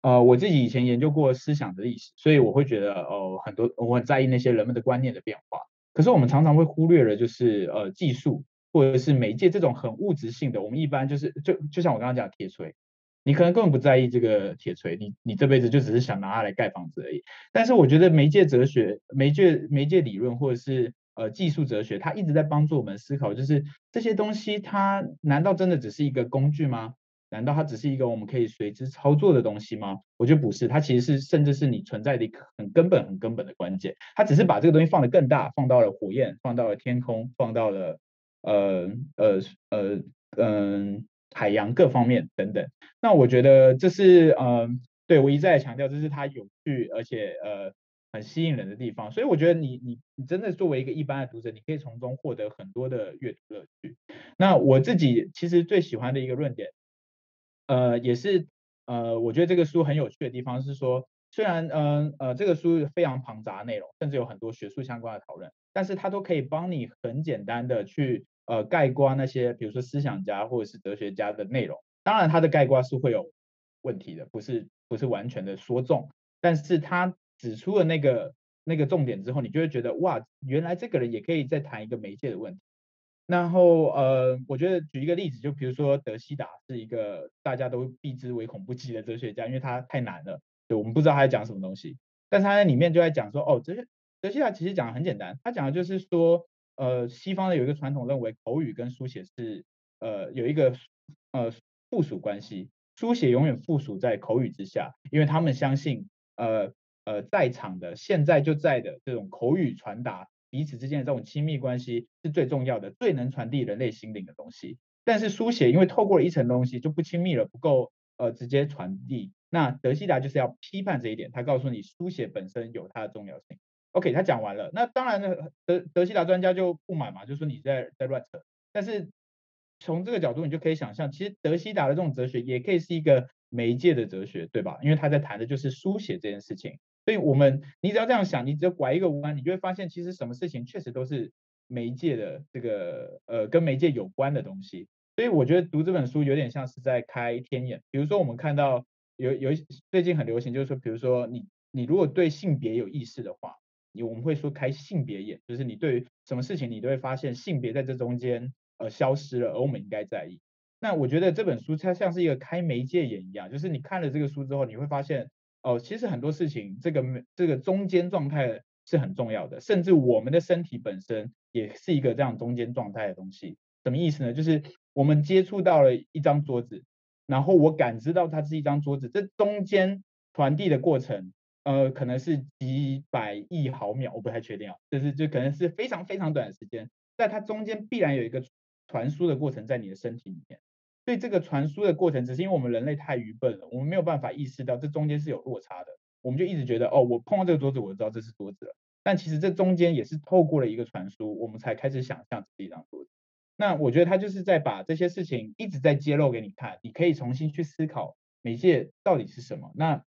B: 呃我自己以前研究过思想的历史，所以我会觉得哦、呃、很多我很在意那些人们的观念的变化。可是我们常常会忽略了就是呃技术或者是媒介这种很物质性的，我们一般就是就就像我刚刚讲铁锤。你可能根本不在意这个铁锤，你你这辈子就只是想拿它来盖房子而已。但是我觉得媒介哲学、媒介媒介理论或者是呃技术哲学，它一直在帮助我们思考，就是这些东西它难道真的只是一个工具吗？难道它只是一个我们可以随之操作的东西吗？我觉得不是，它其实是甚至是你存在的一个很根本、很根本的关键。它只是把这个东西放得更大，放到了火焰，放到了天空，放到了呃呃呃嗯。呃海洋各方面等等，那我觉得这是呃，对我一再强调，这是它有趣而且呃很吸引人的地方。所以我觉得你你你真的作为一个一般的读者，你可以从中获得很多的阅读乐趣。那我自己其实最喜欢的一个论点，呃，也是呃，我觉得这个书很有趣的地方是说，虽然嗯呃，呃这个书非常庞杂内容，甚至有很多学术相关的讨论，但是它都可以帮你很简单的去。呃，概括那些比如说思想家或者是哲学家的内容，当然他的概括是会有问题的，不是不是完全的说中，但是他指出了那个那个重点之后，你就会觉得哇，原来这个人也可以再谈一个媒介的问题。然后呃，我觉得举一个例子，就比如说德希达是一个大家都避之唯恐不及的哲学家，因为他太难了，对，我们不知道他在讲什么东西，但是他在里面就在讲说，哦，这些德希达其实讲的很简单，他讲的就是说。呃，西方的有一个传统认为口语跟书写是呃有一个呃附属关系，书写永远附属在口语之下，因为他们相信呃呃在场的现在就在的这种口语传达彼此之间的这种亲密关系是最重要的，最能传递人类心灵的东西。但是书写因为透过了一层东西就不亲密了，不够呃直接传递。那德希达就是要批判这一点，他告诉你书写本身有它的重要性。OK，他讲完了，那当然呢，德德希达专家就不满嘛，就说你在在乱扯。但是从这个角度，你就可以想象，其实德希达的这种哲学也可以是一个媒介的哲学，对吧？因为他在谈的就是书写这件事情。所以我们你只要这样想，你只要拐一个弯，你就会发现，其实什么事情确实都是媒介的这个呃跟媒介有关的东西。所以我觉得读这本书有点像是在开天眼。比如说我们看到有有最近很流行，就是说，比如说你你如果对性别有意识的话。你我们会说开性别眼，就是你对于什么事情，你都会发现性别在这中间呃消失了，而我们应该在意。那我觉得这本书它像是一个开媒介眼一样，就是你看了这个书之后，你会发现哦、其实很多事情这个这个中间状态是很重要的，甚至我们的身体本身也是一个这样中间状态的东西。什么意思呢？就是我们接触到了一张桌子，然后我感知到它是一张桌子，这中间传递的过程。呃，可能是几百亿毫秒，我不太确定啊，就是就可能是非常非常短的时间，在它中间必然有一个传输的过程在你的身体里面，所以这个传输的过程，只是因为我们人类太愚笨了，我们没有办法意识到这中间是有落差的，我们就一直觉得哦，我碰到这个桌子，我就知道这是桌子了，但其实这中间也是透过了一个传输，我们才开始想象这一张桌子。那我觉得他就是在把这些事情一直在揭露给你看，你可以重新去思考媒介到底是什么。那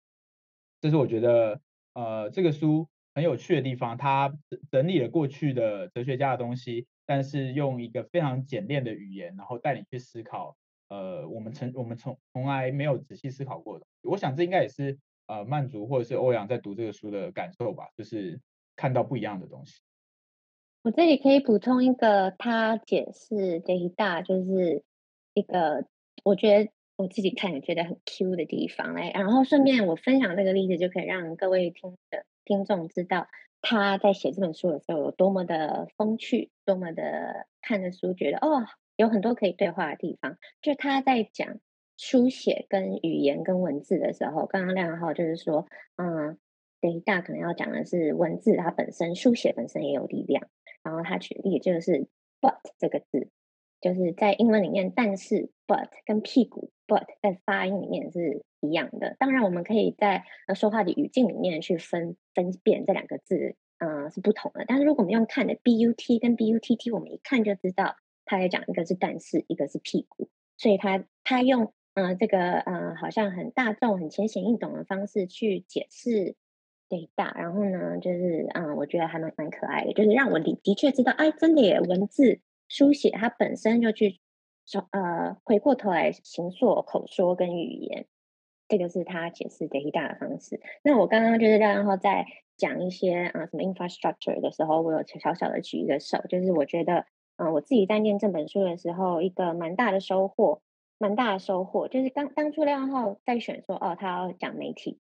B: 这是我觉得，呃，这个书很有趣的地方，它整理了过去的哲学家的东西，但是用一个非常简练的语言，然后带你去思考，呃，我们从我们从从来没有仔细思考过的。我想这应该也是呃曼竹或者是欧阳在读这个书的感受吧，就是看到不一样的东西。
A: 我这里可以补充一个，他解释这一大就是一个，我觉得。我自己看也觉得很 Q 的地方，哎，然后顺便我分享这个例子，就可以让各位听的听众知道他在写这本书的时候有多么的风趣，多么的看着书觉得哦，有很多可以对话的地方。就他在讲书写跟语言跟文字的时候，刚刚亮浩就是说，嗯，Derrida 可能要讲的是文字它本身书写本身也有力量，然后他举例就是 but 这个字，就是在英文里面，但是 but 跟屁股 but 在发音里面是一样的。当然，我们可以在说话的语境里面去分分辨这两个字，嗯、呃，是不同的。但是如果我们用看的 but 跟 butt，我们一看就知道，他在讲一个是但是，一个是屁股，所以他他用嗯、呃、这个、呃、好像很大众、很浅显易懂的方式去解释。对，大，然后呢，就是嗯，我觉得还蛮蛮可爱的，就是让我的的确知道，哎，真的耶，文字书写它本身就去说，呃，回过头来形塑口说跟语言，这个是他解释 data 的方式。那我刚刚就是然后在讲一些啊、什么 infrastructure 的时候，我有小小的举一个手，就是我觉得，嗯、我自己在念这本书的时候，一个蛮大的收获，蛮大的收获，就是当当初廖浩在选说，哦，他要讲媒体。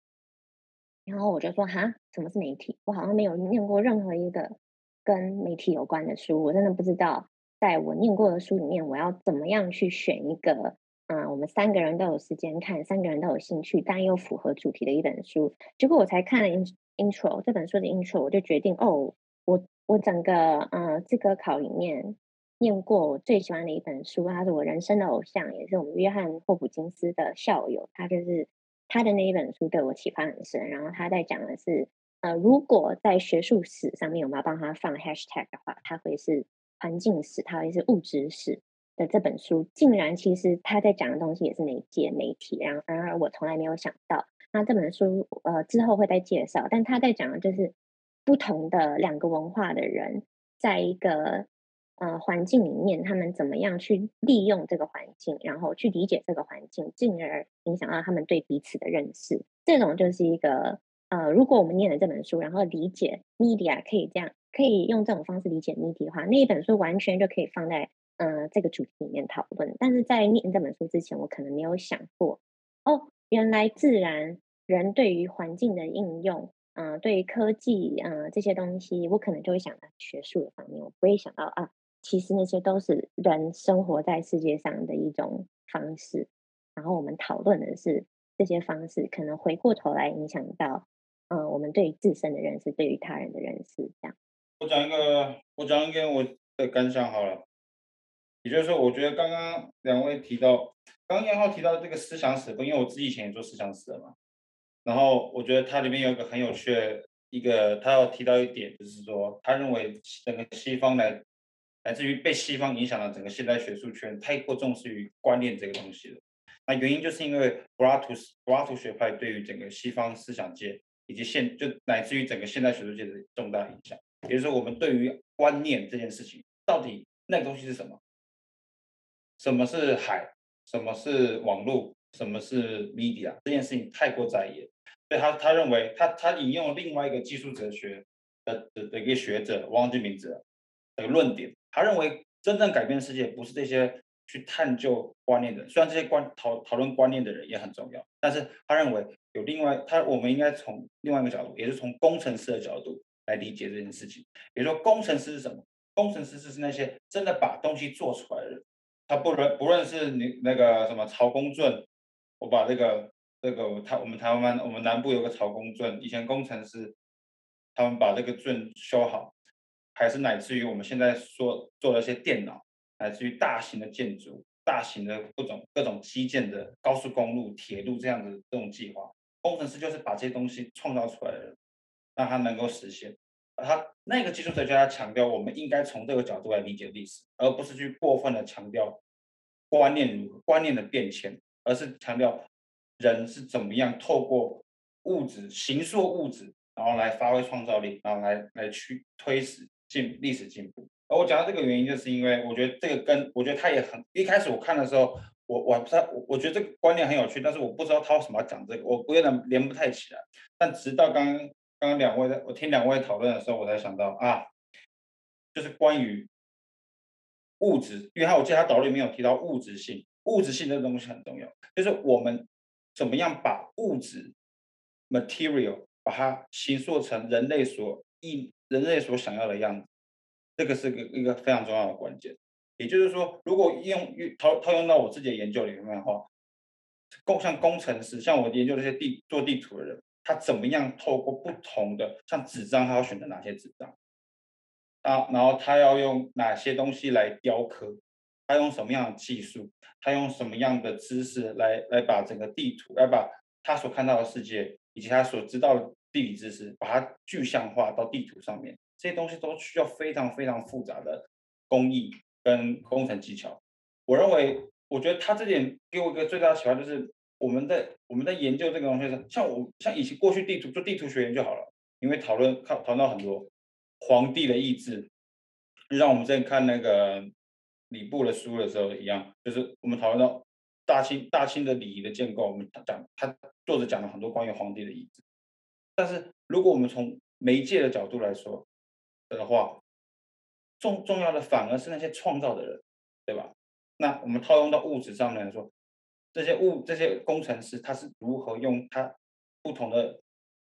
A: 然后我就说哈，什么是媒体？我好像没有念过任何一个跟媒体有关的书，我真的不知道，在我念过的书里面，我要怎么样去选一个，嗯，我们三个人都有时间看，三个人都有兴趣，但又符合主题的一本书。结果我才看了 intro 这本书的 intro，我就决定，哦，我我整个嗯资格考里面念过我最喜欢的一本书，他是我人生的偶像，也是我们约翰霍普金斯的校友，他就是。他的那一本书对我启发很深，然后他在讲的是，呃，如果在学术史上面我们要帮他放 hashtag 的话，他会是环境史，他会是物质史的这本书，竟然其实他在讲的东西也是媒介媒体，然后然而我从来没有想到，那这本书呃之后会再介绍，但他在讲的就是不同的两个文化的人在一个。呃，环境里面，他们怎么样去利用这个环境，然后去理解这个环境，进而影响到他们对彼此的认识。这种就是一个呃，如果我们念了这本书，然后理解 media 可以这样，可以用这种方式理解 media 的话，那一本书完全就可以放在呃这个主题里面讨论。但是在念这本书之前，我可能没有想过，哦，原来自然人对于环境的应用，嗯、对于科技，嗯、这些东西，我可能就会想到学术的方面，我不会想到啊。其实那些都是人生活在世界上的一种方式，然后我们讨论的是这些方式可能回过头来影响到，嗯，我们对于自身的认识，对于他人的认识，这样。我讲一个，
C: 我讲一个我的感想好了，也就是说，我觉得刚刚两位提到，刚刚燕浩提到这个思想史，因为我自己以前也做思想史的嘛，然后我觉得它里面有一个很有趣的一个，他要提到一点，就是说他认为整个西方来。来自于被西方影响的整个现代学术圈太过重视于观念这个东西了。那原因就是因为柏拉图柏拉图学派对于整个西方思想界以及现就乃至于整个现代学术界的重大影响。比如说，我们对于观念这件事情，到底那个东西是什么？什么是海？什么是网络？什么是 media？这件事情太过在意。所以他他认为他他引用另外一个技术哲学的的的一个学者，我忘记名字了的论点。他认为，真正改变世界不是这些去探究观念的，虽然这些观讨讨论观念的人也很重要，但是他认为有另外他我们应该从另外一个角度，也是从工程师的角度来理解这件事情。比如说，工程师是什么？工程师就是那些真的把东西做出来的人。他不论不论是你那个什么曹公圳，我把这个这个他我们台湾我们南部有个曹公圳，以前工程师他们把这个圳修好。还是乃至于我们现在说做了一些电脑，乃至于大型的建筑、大型的各种各种基建的高速公路、铁路这样的这种计划，工程师就是把这些东西创造出来的人，让它能够实现。而他那个技术哲学家强调，我们应该从这个角度来理解历史，而不是去过分的强调观念如何观念的变迁，而是强调人是怎么样透过物质形塑物质，然后来发挥创造力，然后来来去推使。进历史进步，而我讲到这个原因，就是因为我觉得这个跟我觉得他也很一开始我看的时候，我我不知道，我觉得这个观念很有趣，但是我不知道他为什么要讲这个，我我有点连不太起来。但直到刚刚刚刚两位的我听两位讨论的时候，我才想到啊，就是关于物质，因为他我记得他导论里面有提到物质性，物质性这个东西很重要，就是我们怎么样把物质 material 把它形塑成人类所应。人类所想要的样子，这个是个一个非常重要的关键。也就是说，如果用套套用到我自己的研究里面的话，工像工程师，像我研究这些地做地图的人，他怎么样透过不同的像纸张，他要选择哪些纸张啊？然后他要用哪些东西来雕刻？他用什么样的技术？他用什么样的知识来来把整个地图，来把他所看到的世界以及他所知道的地理知识，把它具象化到地图上面？这些东西都需要非常非常复杂的工艺跟工程技巧。我认为，我觉得他这点给我一个最大的启发就是。我们在我们在研究这个东西时，像我像以前过去地图做地图学研就好了，因为讨论看讨论到很多皇帝的意志，就像我们之前看那个礼部的书的时候一样，就是我们讨论到大清大清的礼仪的建构，我们讲他作者讲了很多关于皇帝的意志，但是如果我们从媒介的角度来说的话，重重要的反而是那些创造的人，对吧？那我们套用到物质上面来说。这些物这些工程师他是如何用他不同的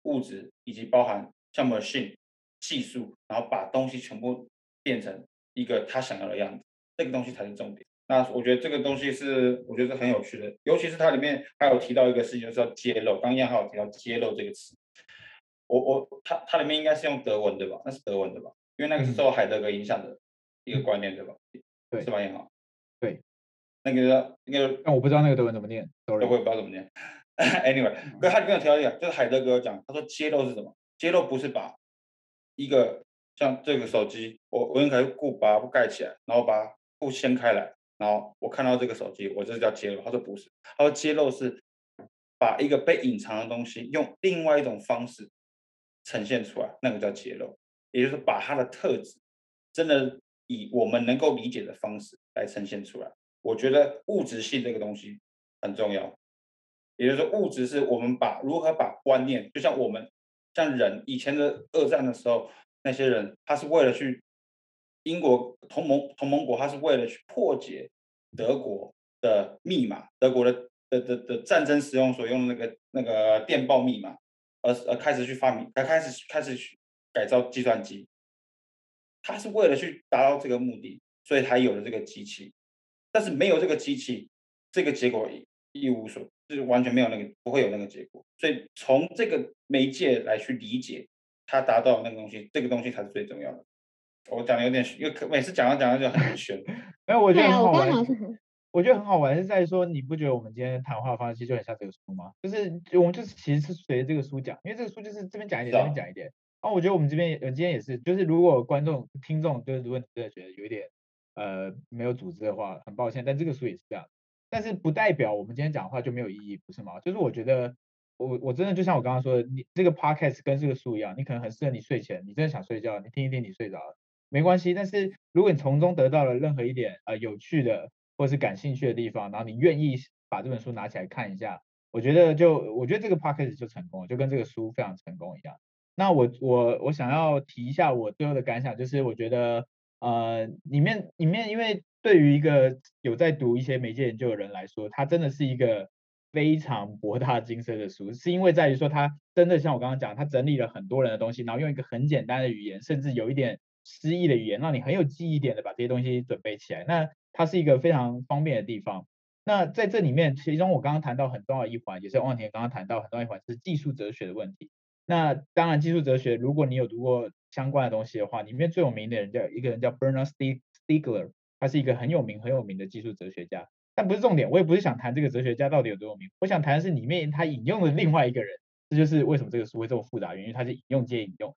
C: 物质以及包含像 machine 技术，然后把东西全部变成一个他想要的样子，这个东西才是重点。那我觉得这个东西是我觉得是很有趣的，尤其是它里面还有提到一个事情，就是要揭露。刚刚还有提到揭露这个词，我我它它里面应该是用德文对吧？那是德文对吧？因为那个是受海德格影响的一个观念对吧？
B: 对，
C: 是吧？也好，
B: 对。
C: 那个那个，
B: 但我不知道那个德文怎么念，
C: 我也不知道怎么念。Anyway，可是他里面有提到一个，就是海德格讲，他说揭露是什么？揭露不是把一个像这个手机，我我用台布把它盖起来，然后把布掀开来，然后我看到这个手机，我这叫揭露。他说不是，他说揭露是把一个被隐藏的东西用另外一种方式呈现出来，那个叫揭露，也就是把它的特质真的以我们能够理解的方式来呈现出来。我觉得物质性这个东西很重要，也就是说，物质是我们把如何把观念，就像我们像人以前的二战的时候，那些人他是为了去英国同盟同盟国，他是为了去破解德国的密码，德国的的的的战争使用所用的那个那个电报密码，而而开始去发明，他开始开始去改造计算机，他是为了去达到这个目的，所以才有了这个机器。但是没有这个机器，这个结果一无所，就是完全没有那个，不会有那个结果。所以从这个媒介来去理解他达到那个东西，这个东西才是最重要的。我讲的有点，因为每次讲到讲到就很玄。哎，我觉得很好玩。我觉得很好玩是在说，你不觉得我们今天谈话的方式就很像这个书吗？就是我们就是其实是随着这个书讲，因为这个书就是这边讲一点，那边讲一点。然后我觉得我们这边我今天也是，就是如果观众听众就是如果你真的觉得有一点。呃，没有组织的话，很抱歉，但这个书也是这样。但是不代表我们今天讲的话就没有意义，不是吗？就是我觉得，我我真的就像我刚刚说的，你这个 podcast 跟这个书一样，你可能很适合你睡前，你真的想睡觉，你听一听你睡着了，没关系。但是如果你从中得到了任何一点呃有趣的或是感兴趣的地方，然后你愿意把这本书拿起来看一下，我觉得就我觉得这个 podcast 就成功了，就跟这个书非常成功一样。那我我我想要提一下我最后的感想，就是我觉得。呃，里面里面，因为对于一个有在读一些媒介研究的人来说，它真的是一个非常博大精深的书，是因为在于说，它真的像我刚刚讲，它整理了很多人的东西，然后用一个很简单的语言，甚至有一点诗意的语言，让你很有记忆点的把这些东西准备起来。那它是一个非常方便的地方。那在这里面，其中我刚刚谈到很重要一环，也是汪田刚刚谈到很重要一环，是技术哲学的问题。那当然，技术哲学，如果你有读过。相关的东西的话，里面最有名的人叫一个人叫 Bernard Stiegler，他是一个很有名很有名的技术哲学家。但不是重点，我也不是想谈这个哲学家到底有多有名，我想谈的是里面他引用的另外一个人，这就是为什么这个书会这么复杂，原因他是引用接引用。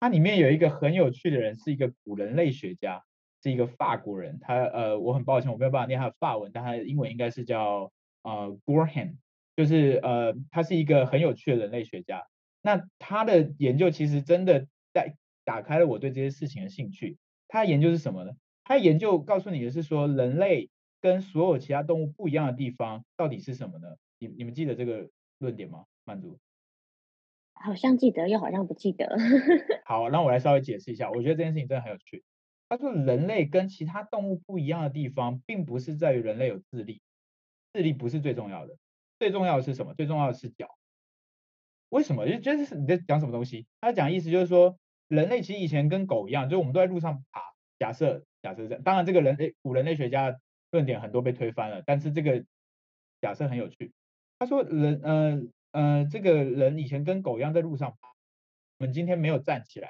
C: 它里面有一个很有趣的人，是一个古人类学家，是一个法国人。他呃，我很抱歉我没有办法念他的法文，但他的英文应该是叫呃 Gorham，就是呃，他是一个很有趣的人类学家。那他的研究其实真的在。打开了我对这些事情的兴趣。他的研究是什么呢？他的研究告诉你的是说，人类跟所有其他动物不一样的地方到底是什么呢？你你们记得这个论点吗？曼珠？
A: 好像记得，又好像不记得。
B: 好，那我来稍微解释一下。我觉得这件事情真的很有趣。他说，人类跟其他动物不一样的地方，并不是在于人类有智力，智力不是最重要的，最重要的是什么？最重要的是脚。为什么？就觉得是你在讲什么东西？他讲意思就是说。人类其实以前跟狗一样，就我们都在路上爬。假设假设这样，当然这个人类古人类学家论点很多被推翻了，但是这个假设很有趣。他说人呃呃，这个人以前跟狗一样在路上，我们今天没有站起来，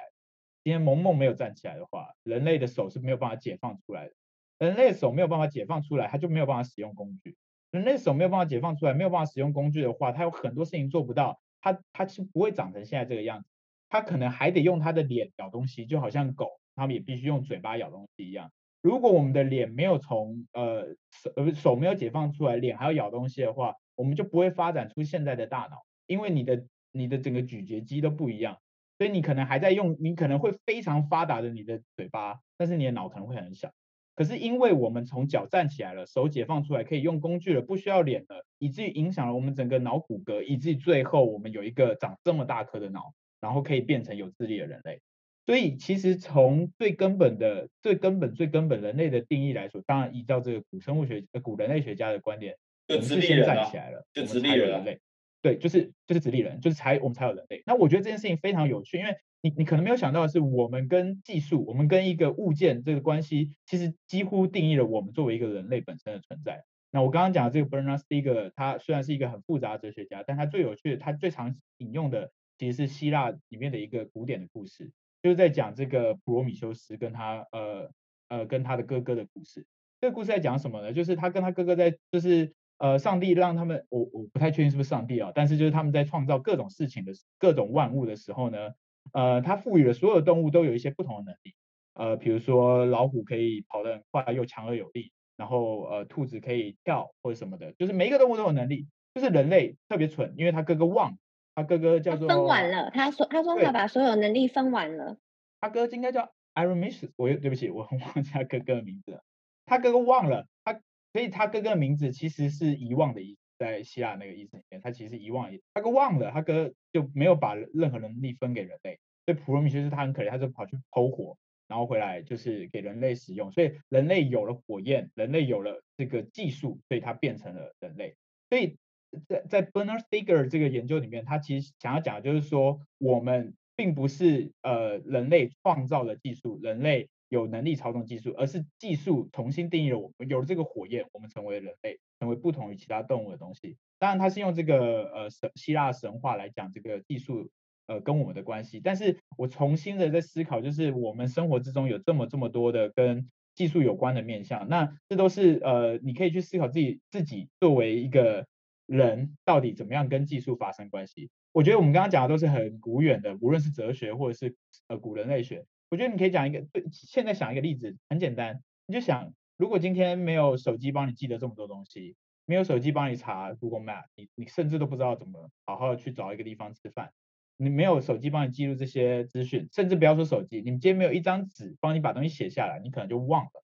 B: 今天萌萌没有站起来的话，人类的手是没有办法解放出来的。人类的手没有办法解放出来，他就没有办法使用工具。人类手没有办法解放出来，没有办法使用工具的话，他有很多事情做不到。他他是不会长成现在这个样子，他可能还得用他的脸咬东西，就好像狗，他们也必须用嘴巴咬东西一样。如果我们的脸没有从呃手呃手没有解放出来，脸还要咬东西的话，我们就不会发展出现在的大脑，因为你的你的整个咀嚼肌都不一样，所以你可能还在用，你可能会非常发达的你的嘴巴，但是你的脑可能会很小。可是因为我们从脚站起来了，手解放出来，可以用工具了，不需要脸了，以至于影响了我们整个脑骨骼，以至于最后我们有一个长这么大颗的脑，然后可以变成有智力的人类。所以其实从最根本的、最根本、最根本人类的定义来说，当然依照这个古生物学、古人类学家的观点，
C: 就直立人
B: 站起来了，
C: 就直立人类。
B: 对，就是就是直立人，就是才我们才有人类。那我觉得这件事情非常有趣，因为你你可能没有想到的是，我们跟技术，我们跟一个物件这个关系，其实几乎定义了我们作为一个人类本身的存在。那我刚刚讲的这个 Bernard Steger，他虽然是一个很复杂的哲学家，但他最有趣的，他最常引用的其实是希腊里面的一个古典的故事，就是在讲这个普罗米修斯跟他呃呃跟他的哥哥的故事。这个故事在讲什么呢？就是他跟他哥哥在就是。呃，上帝让他们，我我不太确定是不是上帝啊，但是就是他们在创造各种事情的各种万物的时候呢，呃，他赋予了所有动物都有一些不同的能力，呃，比如说老虎可以跑得很快又强而有力，然后呃，兔子可以跳或者什么的，就是每一个动物都有能力，就是人类特别蠢，因为他哥哥忘，他哥哥叫做
A: 分完了，他说他说他把所有能力分完了，
B: 他哥应该叫 Iremus，我对不起，我很忘记他哥哥的名字了，他哥哥忘了他。所以他哥哥的名字其实是遗忘的意思，在希腊那个意思里面，他其实遗忘，他哥忘了，他哥就没有把任何能力分给人类。所以普罗米修斯他很可怜，他就跑去偷火，然后回来就是给人类使用。所以人类有了火焰，人类有了这个技术，所以他变成了人类。所以在在 Bernard Stiegler 这个研究里面，他其实想要讲的就是说，我们并不是呃人类创造了技术，人类。有能力操纵技术，而是技术重新定义了我们。有了这个火焰，我们成为人类，成为不同于其他动物的东西。当然，他是用这个呃神希腊神话来讲这个技术呃跟我们的关系。但是我重新的在思考，就是我们生活之中有这么这么多的跟技术有关的面向，那这都是呃你可以去思考自己自己作为一个人到底怎么样跟技术发生关系。我觉得我们刚刚讲的都是很古远的，无论是哲学或者是呃古人类学。我觉得你可以讲一个，对，现在想一个例子，很简单，你就想，如果今天没有手机帮你记得这么多东西，没有手机帮你查 Google Map，你你甚至都不知道怎么好好去找一个地方吃饭，你没有手机帮你记录这些资讯，甚至不要说手机，你今天没有一张纸帮你把东西写下来，你可能就忘了，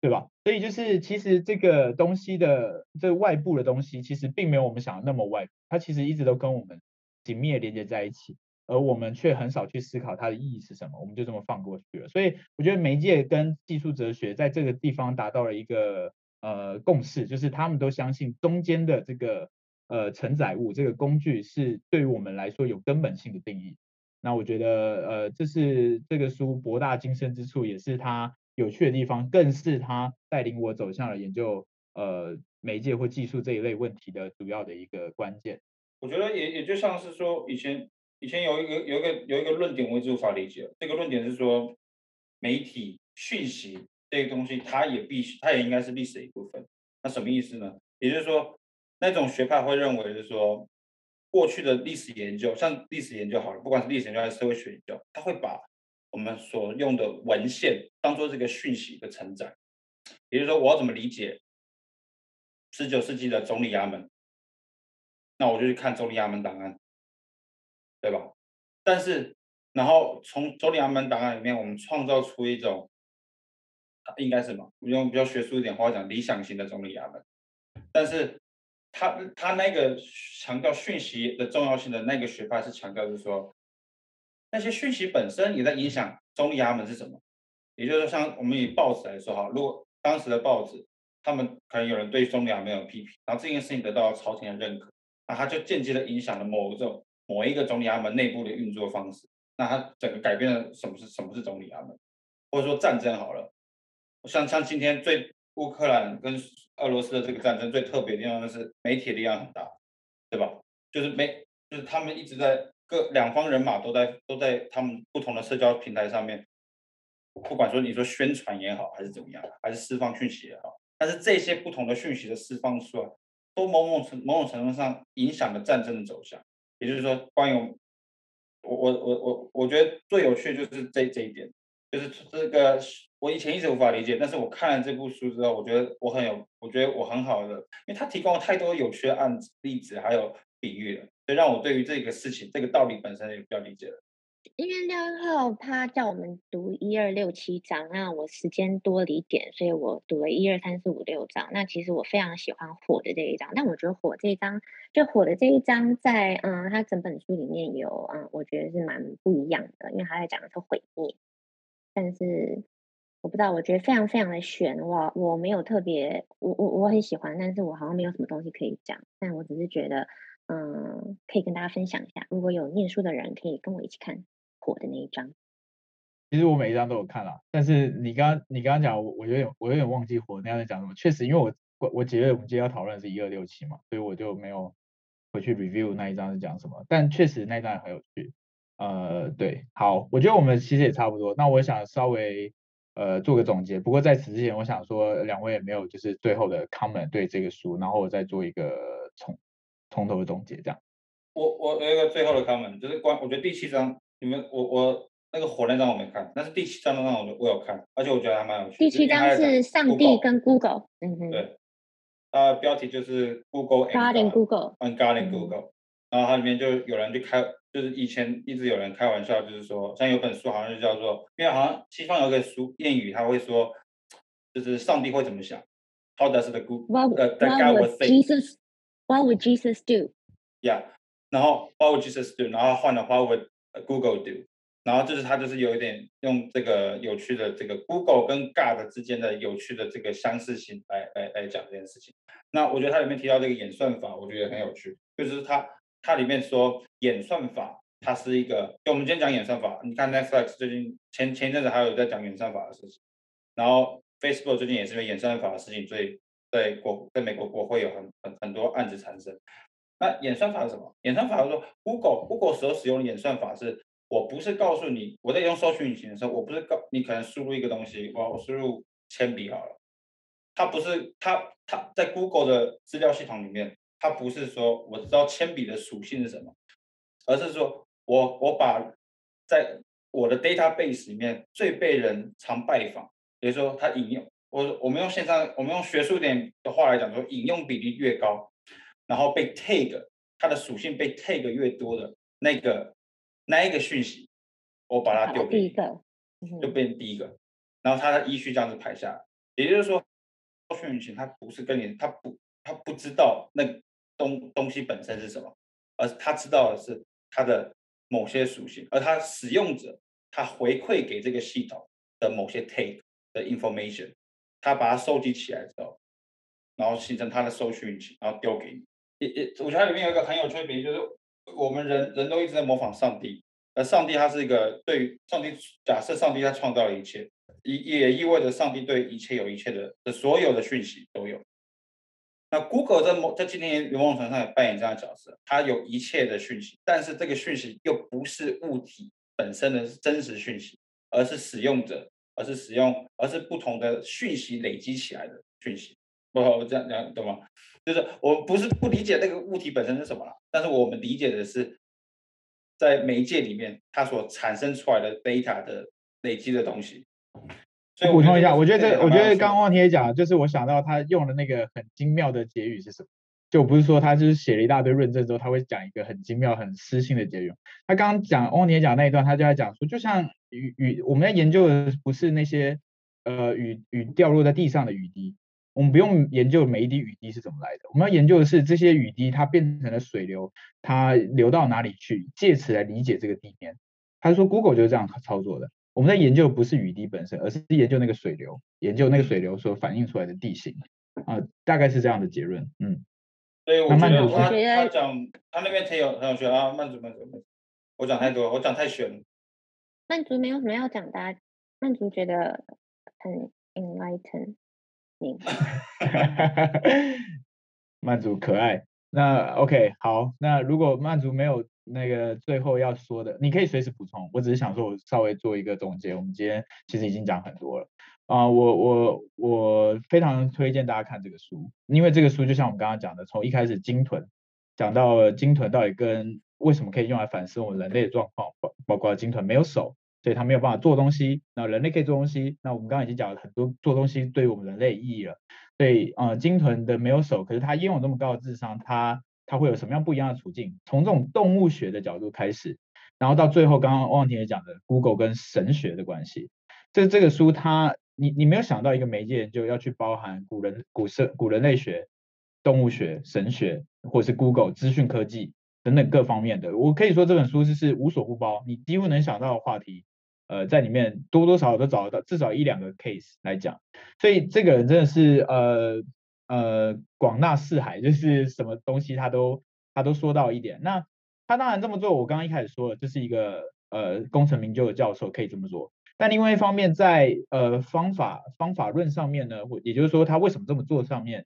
B: 对吧？所以就是其实这个东西的这外部的东西，其实并没有我们想的那么外，它其实一直都跟我们紧密的连接在一起。而我们却很少去思考它的意义是什么，我们就这么放过去了。所以我觉得媒介跟技术哲学在这个地方达到了一个呃共识，就是他们都相信中间的这个呃承载物这个工具是对于我们来说有根本性的定义。那我觉得呃这是这个书博大精深之处，也是它有趣的地方，更是它带领我走向了研究呃媒介或技术这一类问题的主要的一个关键。
C: 我觉得也也就像是说以前。以前有一个有一个有一个论点，我一直无法理解。这个论点是说，媒体讯息这个东西，它也必须，它也应该是历史的一部分。那什么意思呢？也就是说，那种学派会认为是说，过去的历史研究，像历史研究好了，不管是历史研究还是社会学研究，它会把我们所用的文献当做这个讯息的承载。也就是说，我要怎么理解十九世纪的总理衙门？那我就去看总理衙门档案。对吧？但是，然后从总理衙门档案里面，我们创造出一种，应该是什么？用比较学术一点话讲，理想型的总理衙门。但是他他那个强调讯息的重要性的那个学派是强调，就是说，那些讯息本身也在影响总理衙门是什么？也就是说，像我们以报纸来说哈，如果当时的报纸，他们可能有人对总理衙门有批评，然后这件事情得到了朝廷的认可，那他就间接的影响了某一种。某一个总理衙门内部的运作方式，那它整个改变了什么是什么是总理衙门，或者说战争好了，像像今天最乌克兰跟俄罗斯的这个战争最特别的地方就是媒体力量很大，对吧？就是媒就是他们一直在各两方人马都在都在他们不同的社交平台上面，不管说你说宣传也好，还是怎么样，还是释放讯息也好，但是这些不同的讯息的释放出来，都某某程某种程度上影响了战争的走向。也就是说，关于我我我我我觉得最有趣就是这这一点，就是这个我以前一直无法理解，但是我看了这部书之后，我觉得我很有，我觉得我很好的，因为它提供了太多有趣的案子例子，还有比喻了，所以让我对于这个事情这个道理本身也比较理解了。
A: 因为六号他叫我们读一二六七章，那我时间多了一点，所以我读了一二三四五六章。那其实我非常喜欢火的这一章，但我觉得火这一章，就火的这一章在嗯，他整本书里面有嗯，我觉得是蛮不一样的，因为他在讲的是毁灭。但是我不知道，我觉得非常非常的玄，我我没有特别，我我我很喜欢，但是我好像没有什么东西可以讲。但我只是觉得嗯，可以跟大家分享一下，如果有念书的人可以跟我一起看。火的那一张，
B: 其实我每一张都有看了，但是你刚你刚刚讲，我我有点我有点忘记火那样在讲什么。确实，因为我我我觉得我们今天要讨论是一二六七嘛，所以我就没有回去 review 那一张是讲什么。但确实那一章也很有趣。呃，对，好，我觉得我们其实也差不多。那我想稍微呃做个总结。不过在此之前，我想说两位也没有就是最后的 comment 对这个书，然后我再做一个从从头的总结，这样。
C: 我我有一个最后的 comment，就是关我觉得第七章。你们我我那个火那张我没看，但是第七章那张我我有看，而且我觉得还蛮有趣。
A: 第七章是上帝跟 Google，嗯哼，
C: 对，它标题就是 Google
A: and God, Google
C: and God and Google，嗯，然后它里面就有人就开，就是以前一直有人开玩笑，就是说像有本书好像就叫做，因为好像西方有个俗谚语，他会说，就是上帝会怎么想？How does the Google？呃，the God would
A: think？What would Jesus do？Yeah，
C: 然后 What would Jesus do？然后换了 What would Google do，然后就是他就是有一点用这个有趣的这个 Google 跟 God 之间的有趣的这个相似性来来来讲这件事情。那我觉得它里面提到这个演算法，我觉得很有趣，就是它它里面说演算法它是一个，就我们今天讲演算法，你看 Netflix 最近前前一阵子还有在讲演算法的事情，然后 Facebook 最近也是因为演算法的事情，所以在国在美国国会有很很很多案子产生。那演算法是什么？演算法是说，Google Google 所使用的演算法是，我不是告诉你，我在用搜索引擎的时候，我不是告你可能输入一个东西，我输入铅笔好了，它不是它它在 Google 的资料系统里面，它不是说我知道铅笔的属性是什么，而是说我我把在我的 database 里面最被人常拜访，比如说它引用我我们用线上我们用学术点的话来讲说，引用比例越高。然后被 tag，它的属性被 tag 越多的那个那一个讯息，我把它丢给你，就变第一个。然后它的依序这样子排下来，也就是说，搜寻引擎它不是跟你，它不，它不知道那东东西本身是什么，而它知道的是它的某些属性，而它使用者他回馈给这个系统的某些 tag 的 information，他把它收集起来之后，然后形成它的搜寻引擎，然后丢给你。也也，我觉得它里面有一个很有趣的比，就是我们人人都一直在模仿上帝，而上帝他是一个对上帝，假设上帝他创造了一切，也也意味着上帝对一切有一切的的所有的讯息都有。那 Google 在某在今天某种程度上也扮演这样的角色，它有一切的讯息，但是这个讯息又不是物体本身的真实讯息，而是使用者，而是使用，而是不同的讯息累积起来的讯息。不，我这样讲懂吗？就是我不是不理解那个物体本身是什么了，但是我们理解的是，在媒介里面它所产生出来的 data 的累积的东西。
B: 所以补充一下，我觉得这，我觉得刚刚汪婷也讲，就是我想到他用的那个很精妙的结语是什么？就不是说他就是写了一大堆论证之后，他会讲一个很精妙、很诗性的结语。他刚刚讲汪婷也讲那一段，他就在讲说，就像雨雨，我们在研究的不是那些呃雨雨掉落在地上的雨滴。我们不用研究每一滴雨滴是怎么来的，我们要研究的是这些雨滴它变成了水流，它流到哪里去，借此来理解这个地面。他说 Google 就是这样操作的。我们在研究的不是雨滴本身，而是研究那个水流，研究那个水流所反映出来的地形啊，大概是这样的结论。嗯，
C: 所以我觉得他他讲他那边挺有很有趣啊，慢走慢走，我讲太多，我讲太玄了。
A: 曼竹没有什么要讲的，啊，曼竹觉得很 enlighten。哈哈哈哈，
B: 曼竹可爱，那 OK 好，那如果曼竹没有那个最后要说的，你可以随时补充。我只是想说，我稍微做一个总结。我们今天其实已经讲很多了啊、我我我非常推荐大家看这个书，因为这个书就像我们刚刚讲的，从一开始鲸豚讲到鲸豚到底跟为什么可以用来反思我们人类的状况，包包括鲸豚没有手，所以它没有办法做东西。那人类可以做东西，那我们刚刚已经讲了很多做东西对于我们人类意义了。所以，呃，鲸豚的没有手，可是它拥有这么高的智商，它它会有什么样不一样的处境？从这种动物学的角度开始，然后到最后，刚刚汪婷也讲的 Google 跟神学的关系。这这个书它，你你没有想到一个媒介就要去包含古人古生古人类学、动物学、神学，或是 Google 资讯科技等等各方面的。我可以说这本书是是无所不包，你几乎能想到的话题。呃，在里面多多少少都找得到至少一两个 case 来讲，所以这个人真的是呃呃广纳四海，就是什么东西他都他都说到一点。那他当然这么做，我刚刚一开始说了，这是一个呃功成名就的教授可以这么做。但另外一方面在，在呃方法方法论上面呢，也就是说他为什么这么做上面，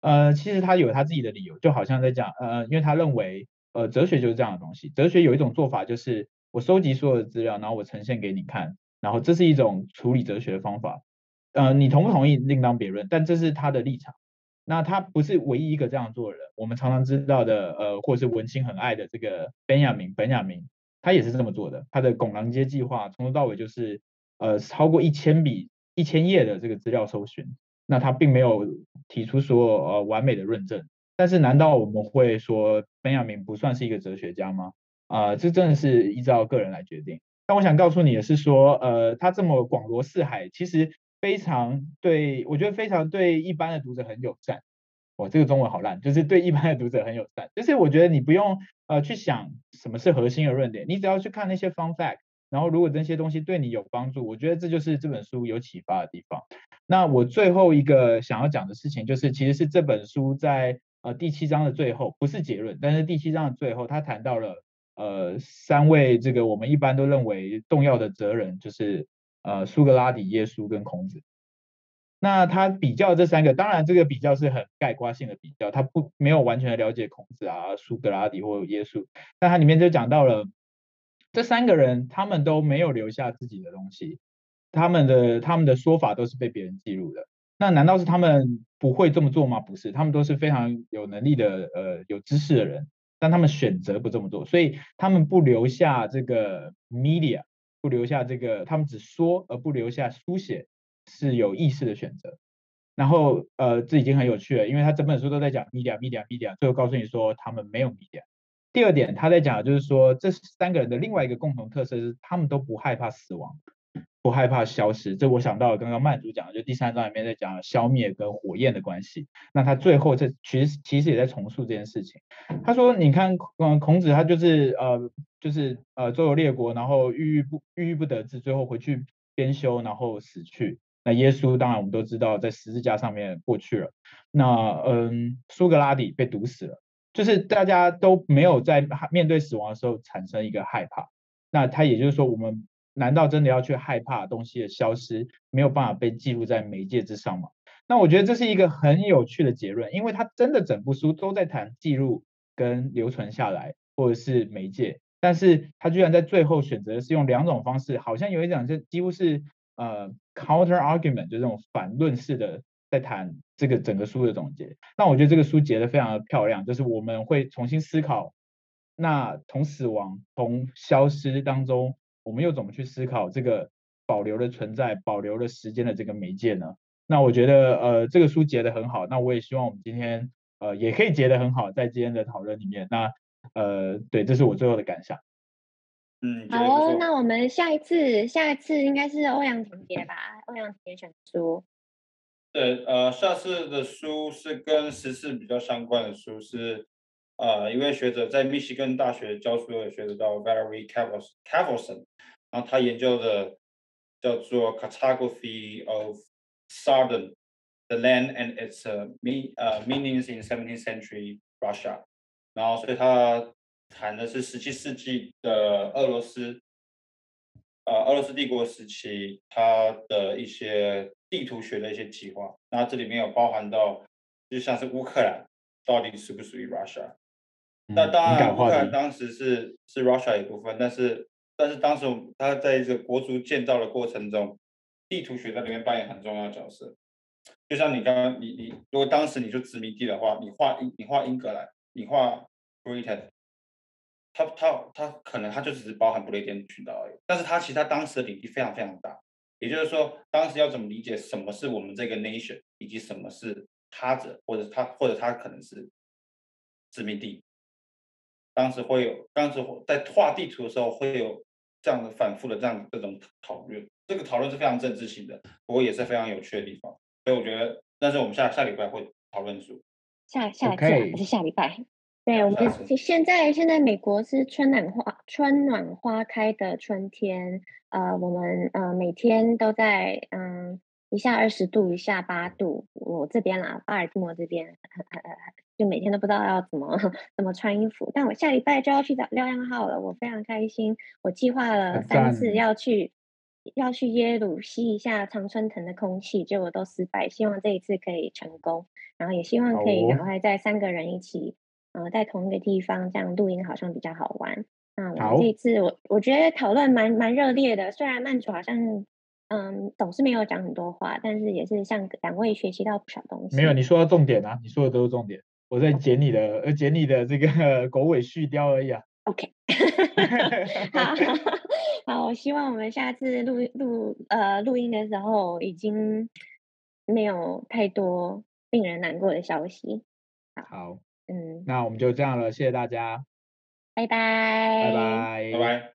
B: 呃其实他有他自己的理由，就好像在讲呃，因为他认为呃哲学就是这样的东西，哲学有一种做法就是。我收集所有的资料，然后我呈现给你看，然后这是一种处理哲学的方法。呃，你同不同意另当别论，但这是他的立场。那他不是唯一一个这样做的人。我们常常知道的，呃，或者是文青很爱的这个本雅明，本雅明，他也是这么做的。他的拱廊街计划从头到尾就是呃超过一千笔、一千页的这个资料搜寻。那他并没有提出说呃完美的论证。但是难道我们会说本雅明不算是一个哲学家吗？啊、这真的是依照个人来决定。但我想告诉你的是说，呃，他这么广罗四海，其实非常对，我觉得非常对一般的读者很友善。哇，这个中文好烂，就是对一般的读者很友善。就是我觉得你不用呃去想什么是核心的论点，你只要去看那些 fun fact，然后如果这些东西对你有帮助，我觉得这就是这本书有启发的地方。那我最后一个想要讲的事情，就是其实是这本书在呃第七章的最后，不是结论，但是第七章的最后，他谈到了。呃，三位这个我们一般都认为重要的哲人，就是呃苏格拉底、耶稣跟孔子。那他比较这三个，当然这个比较是很概括性的比较，他不没有完全的了解孔子啊、苏格拉底或耶稣。但他里面就讲到了这三个人，他们都没有留下自己的东西，他们的他们的说法都是被别人记录的。那难道是他们不会这么做吗？不是，他们都是非常有能力的呃有知识的人。但他们选择不这么做，所以他们不留下这个 media，不留下这个，他们只说而不留下书写，是有意识的选择。然后呃，这已经很有趣了，因为他整本书都在讲 media，media，media，最后告诉你说他们没有 media。第二点，他在讲的就是说，这三个人的另外一个共同特色是，他们都不害怕死亡。不害怕消失，这我想到了刚刚曼主讲的，就第三章里面在讲消灭跟火焰的关系。那他最后这其实其实也在重塑这件事情。他说，你看，嗯，孔子他就是呃就是呃周游列国，然后郁郁不郁郁不得志，最后回去编修，然后死去。那耶稣当然我们都知道在十字架上面过去了。那嗯，苏格拉底被毒死了，就是大家都没有在面对死亡的时候产生一个害怕。那他也就是说我们。难道真的要去害怕东西的消失，没有办法被记录在媒介之上吗？那我觉得这是一个很有趣的结论，因为他真的整部书都在谈记录跟留存下来，或者是媒介，但是他居然在最后选择是用两种方式，好像有一种就几乎是呃 counter argument，就这种反论式的在谈这个整个书的总结。那我觉得这个书结得非常的漂亮，就是我们会重新思考，那从死亡、从消失当中。我们又怎么去思考这个保留的存在、保留了时间的这个媒介呢？那我觉得，呃，这个书结得很好。那我也希望我们今天，呃，也可以结得很好，在今天的讨论里面。那，呃，对，这是我最后的感想。
A: 嗯，好哦。那我们下一次，下一次应该是欧阳婷姐吧？欧阳婷姐选书。
C: 对，呃，下次的书是跟时事比较相关的书是。呃，一位学者在密西根大学教书的学者叫 Valerie Cavelson，然后他研究的叫做 Cartography of Southern the land and its mean 呃 meanings in 17th century Russia，然后所以他谈的是十七世纪的俄罗斯，呃，俄罗斯帝国时期它的一些地图学的一些计划，那这里面有包含到就像是乌克兰。到底属不属于 Russia。那当然，乌克兰当时是是 Russia 一部分，但是但是当时他在这个国族建造的过程中，地图学在里面扮演很重要的角色。就像你刚刚你你，如果当时你就殖民地的话，你画英你画英格兰，你画 Britain，他他他可能他就只是包含不列颠群岛而已，但是他其实他当时的领地非常非常大。也就是说，当时要怎么理解什么是我们这个 nation，以及什么是他者，或者他或者他可能是殖民地。当时会有，当时在画地图的时候会有这样的反复的这样这种讨论，这个讨论是非常政治性的，不过也是非常有趣的地方。所以我觉得，但是我们下下礼拜会讨论书。
A: 下下一次还是下礼拜？对，我们现在现在美国是春暖花春暖花开的春天，呃，我们呃每天都在嗯一下二十度，一下八度，我这边啦，巴尔的摩这边。就每天都不知道要怎么 怎么穿衣服，但我下礼拜就要去找廖阳浩了，我非常开心。我计划了三次要去要去耶鲁吸一下常春藤的空气，结果都失败。希望这一次可以成功，然后也希望可以赶快在三个人一起，呃，在同一个地方这样录音，好像比较好玩。那我这一次我我觉得讨论蛮蛮热烈的，虽然曼主好像嗯总是没有讲很多话，但是也是向两位学习到不少东西。
B: 没有，你说到重点啊，你说的都是重点。我在剪你的，呃，剪你的这个 狗尾续貂而已啊。
A: OK，好，好，我希望我们下次录录呃录音的时候，已经没有太多令人难过的消息。好，
B: 好，嗯，那我们就这样了，谢谢大家，
A: 拜拜，
B: 拜拜，
C: 拜拜。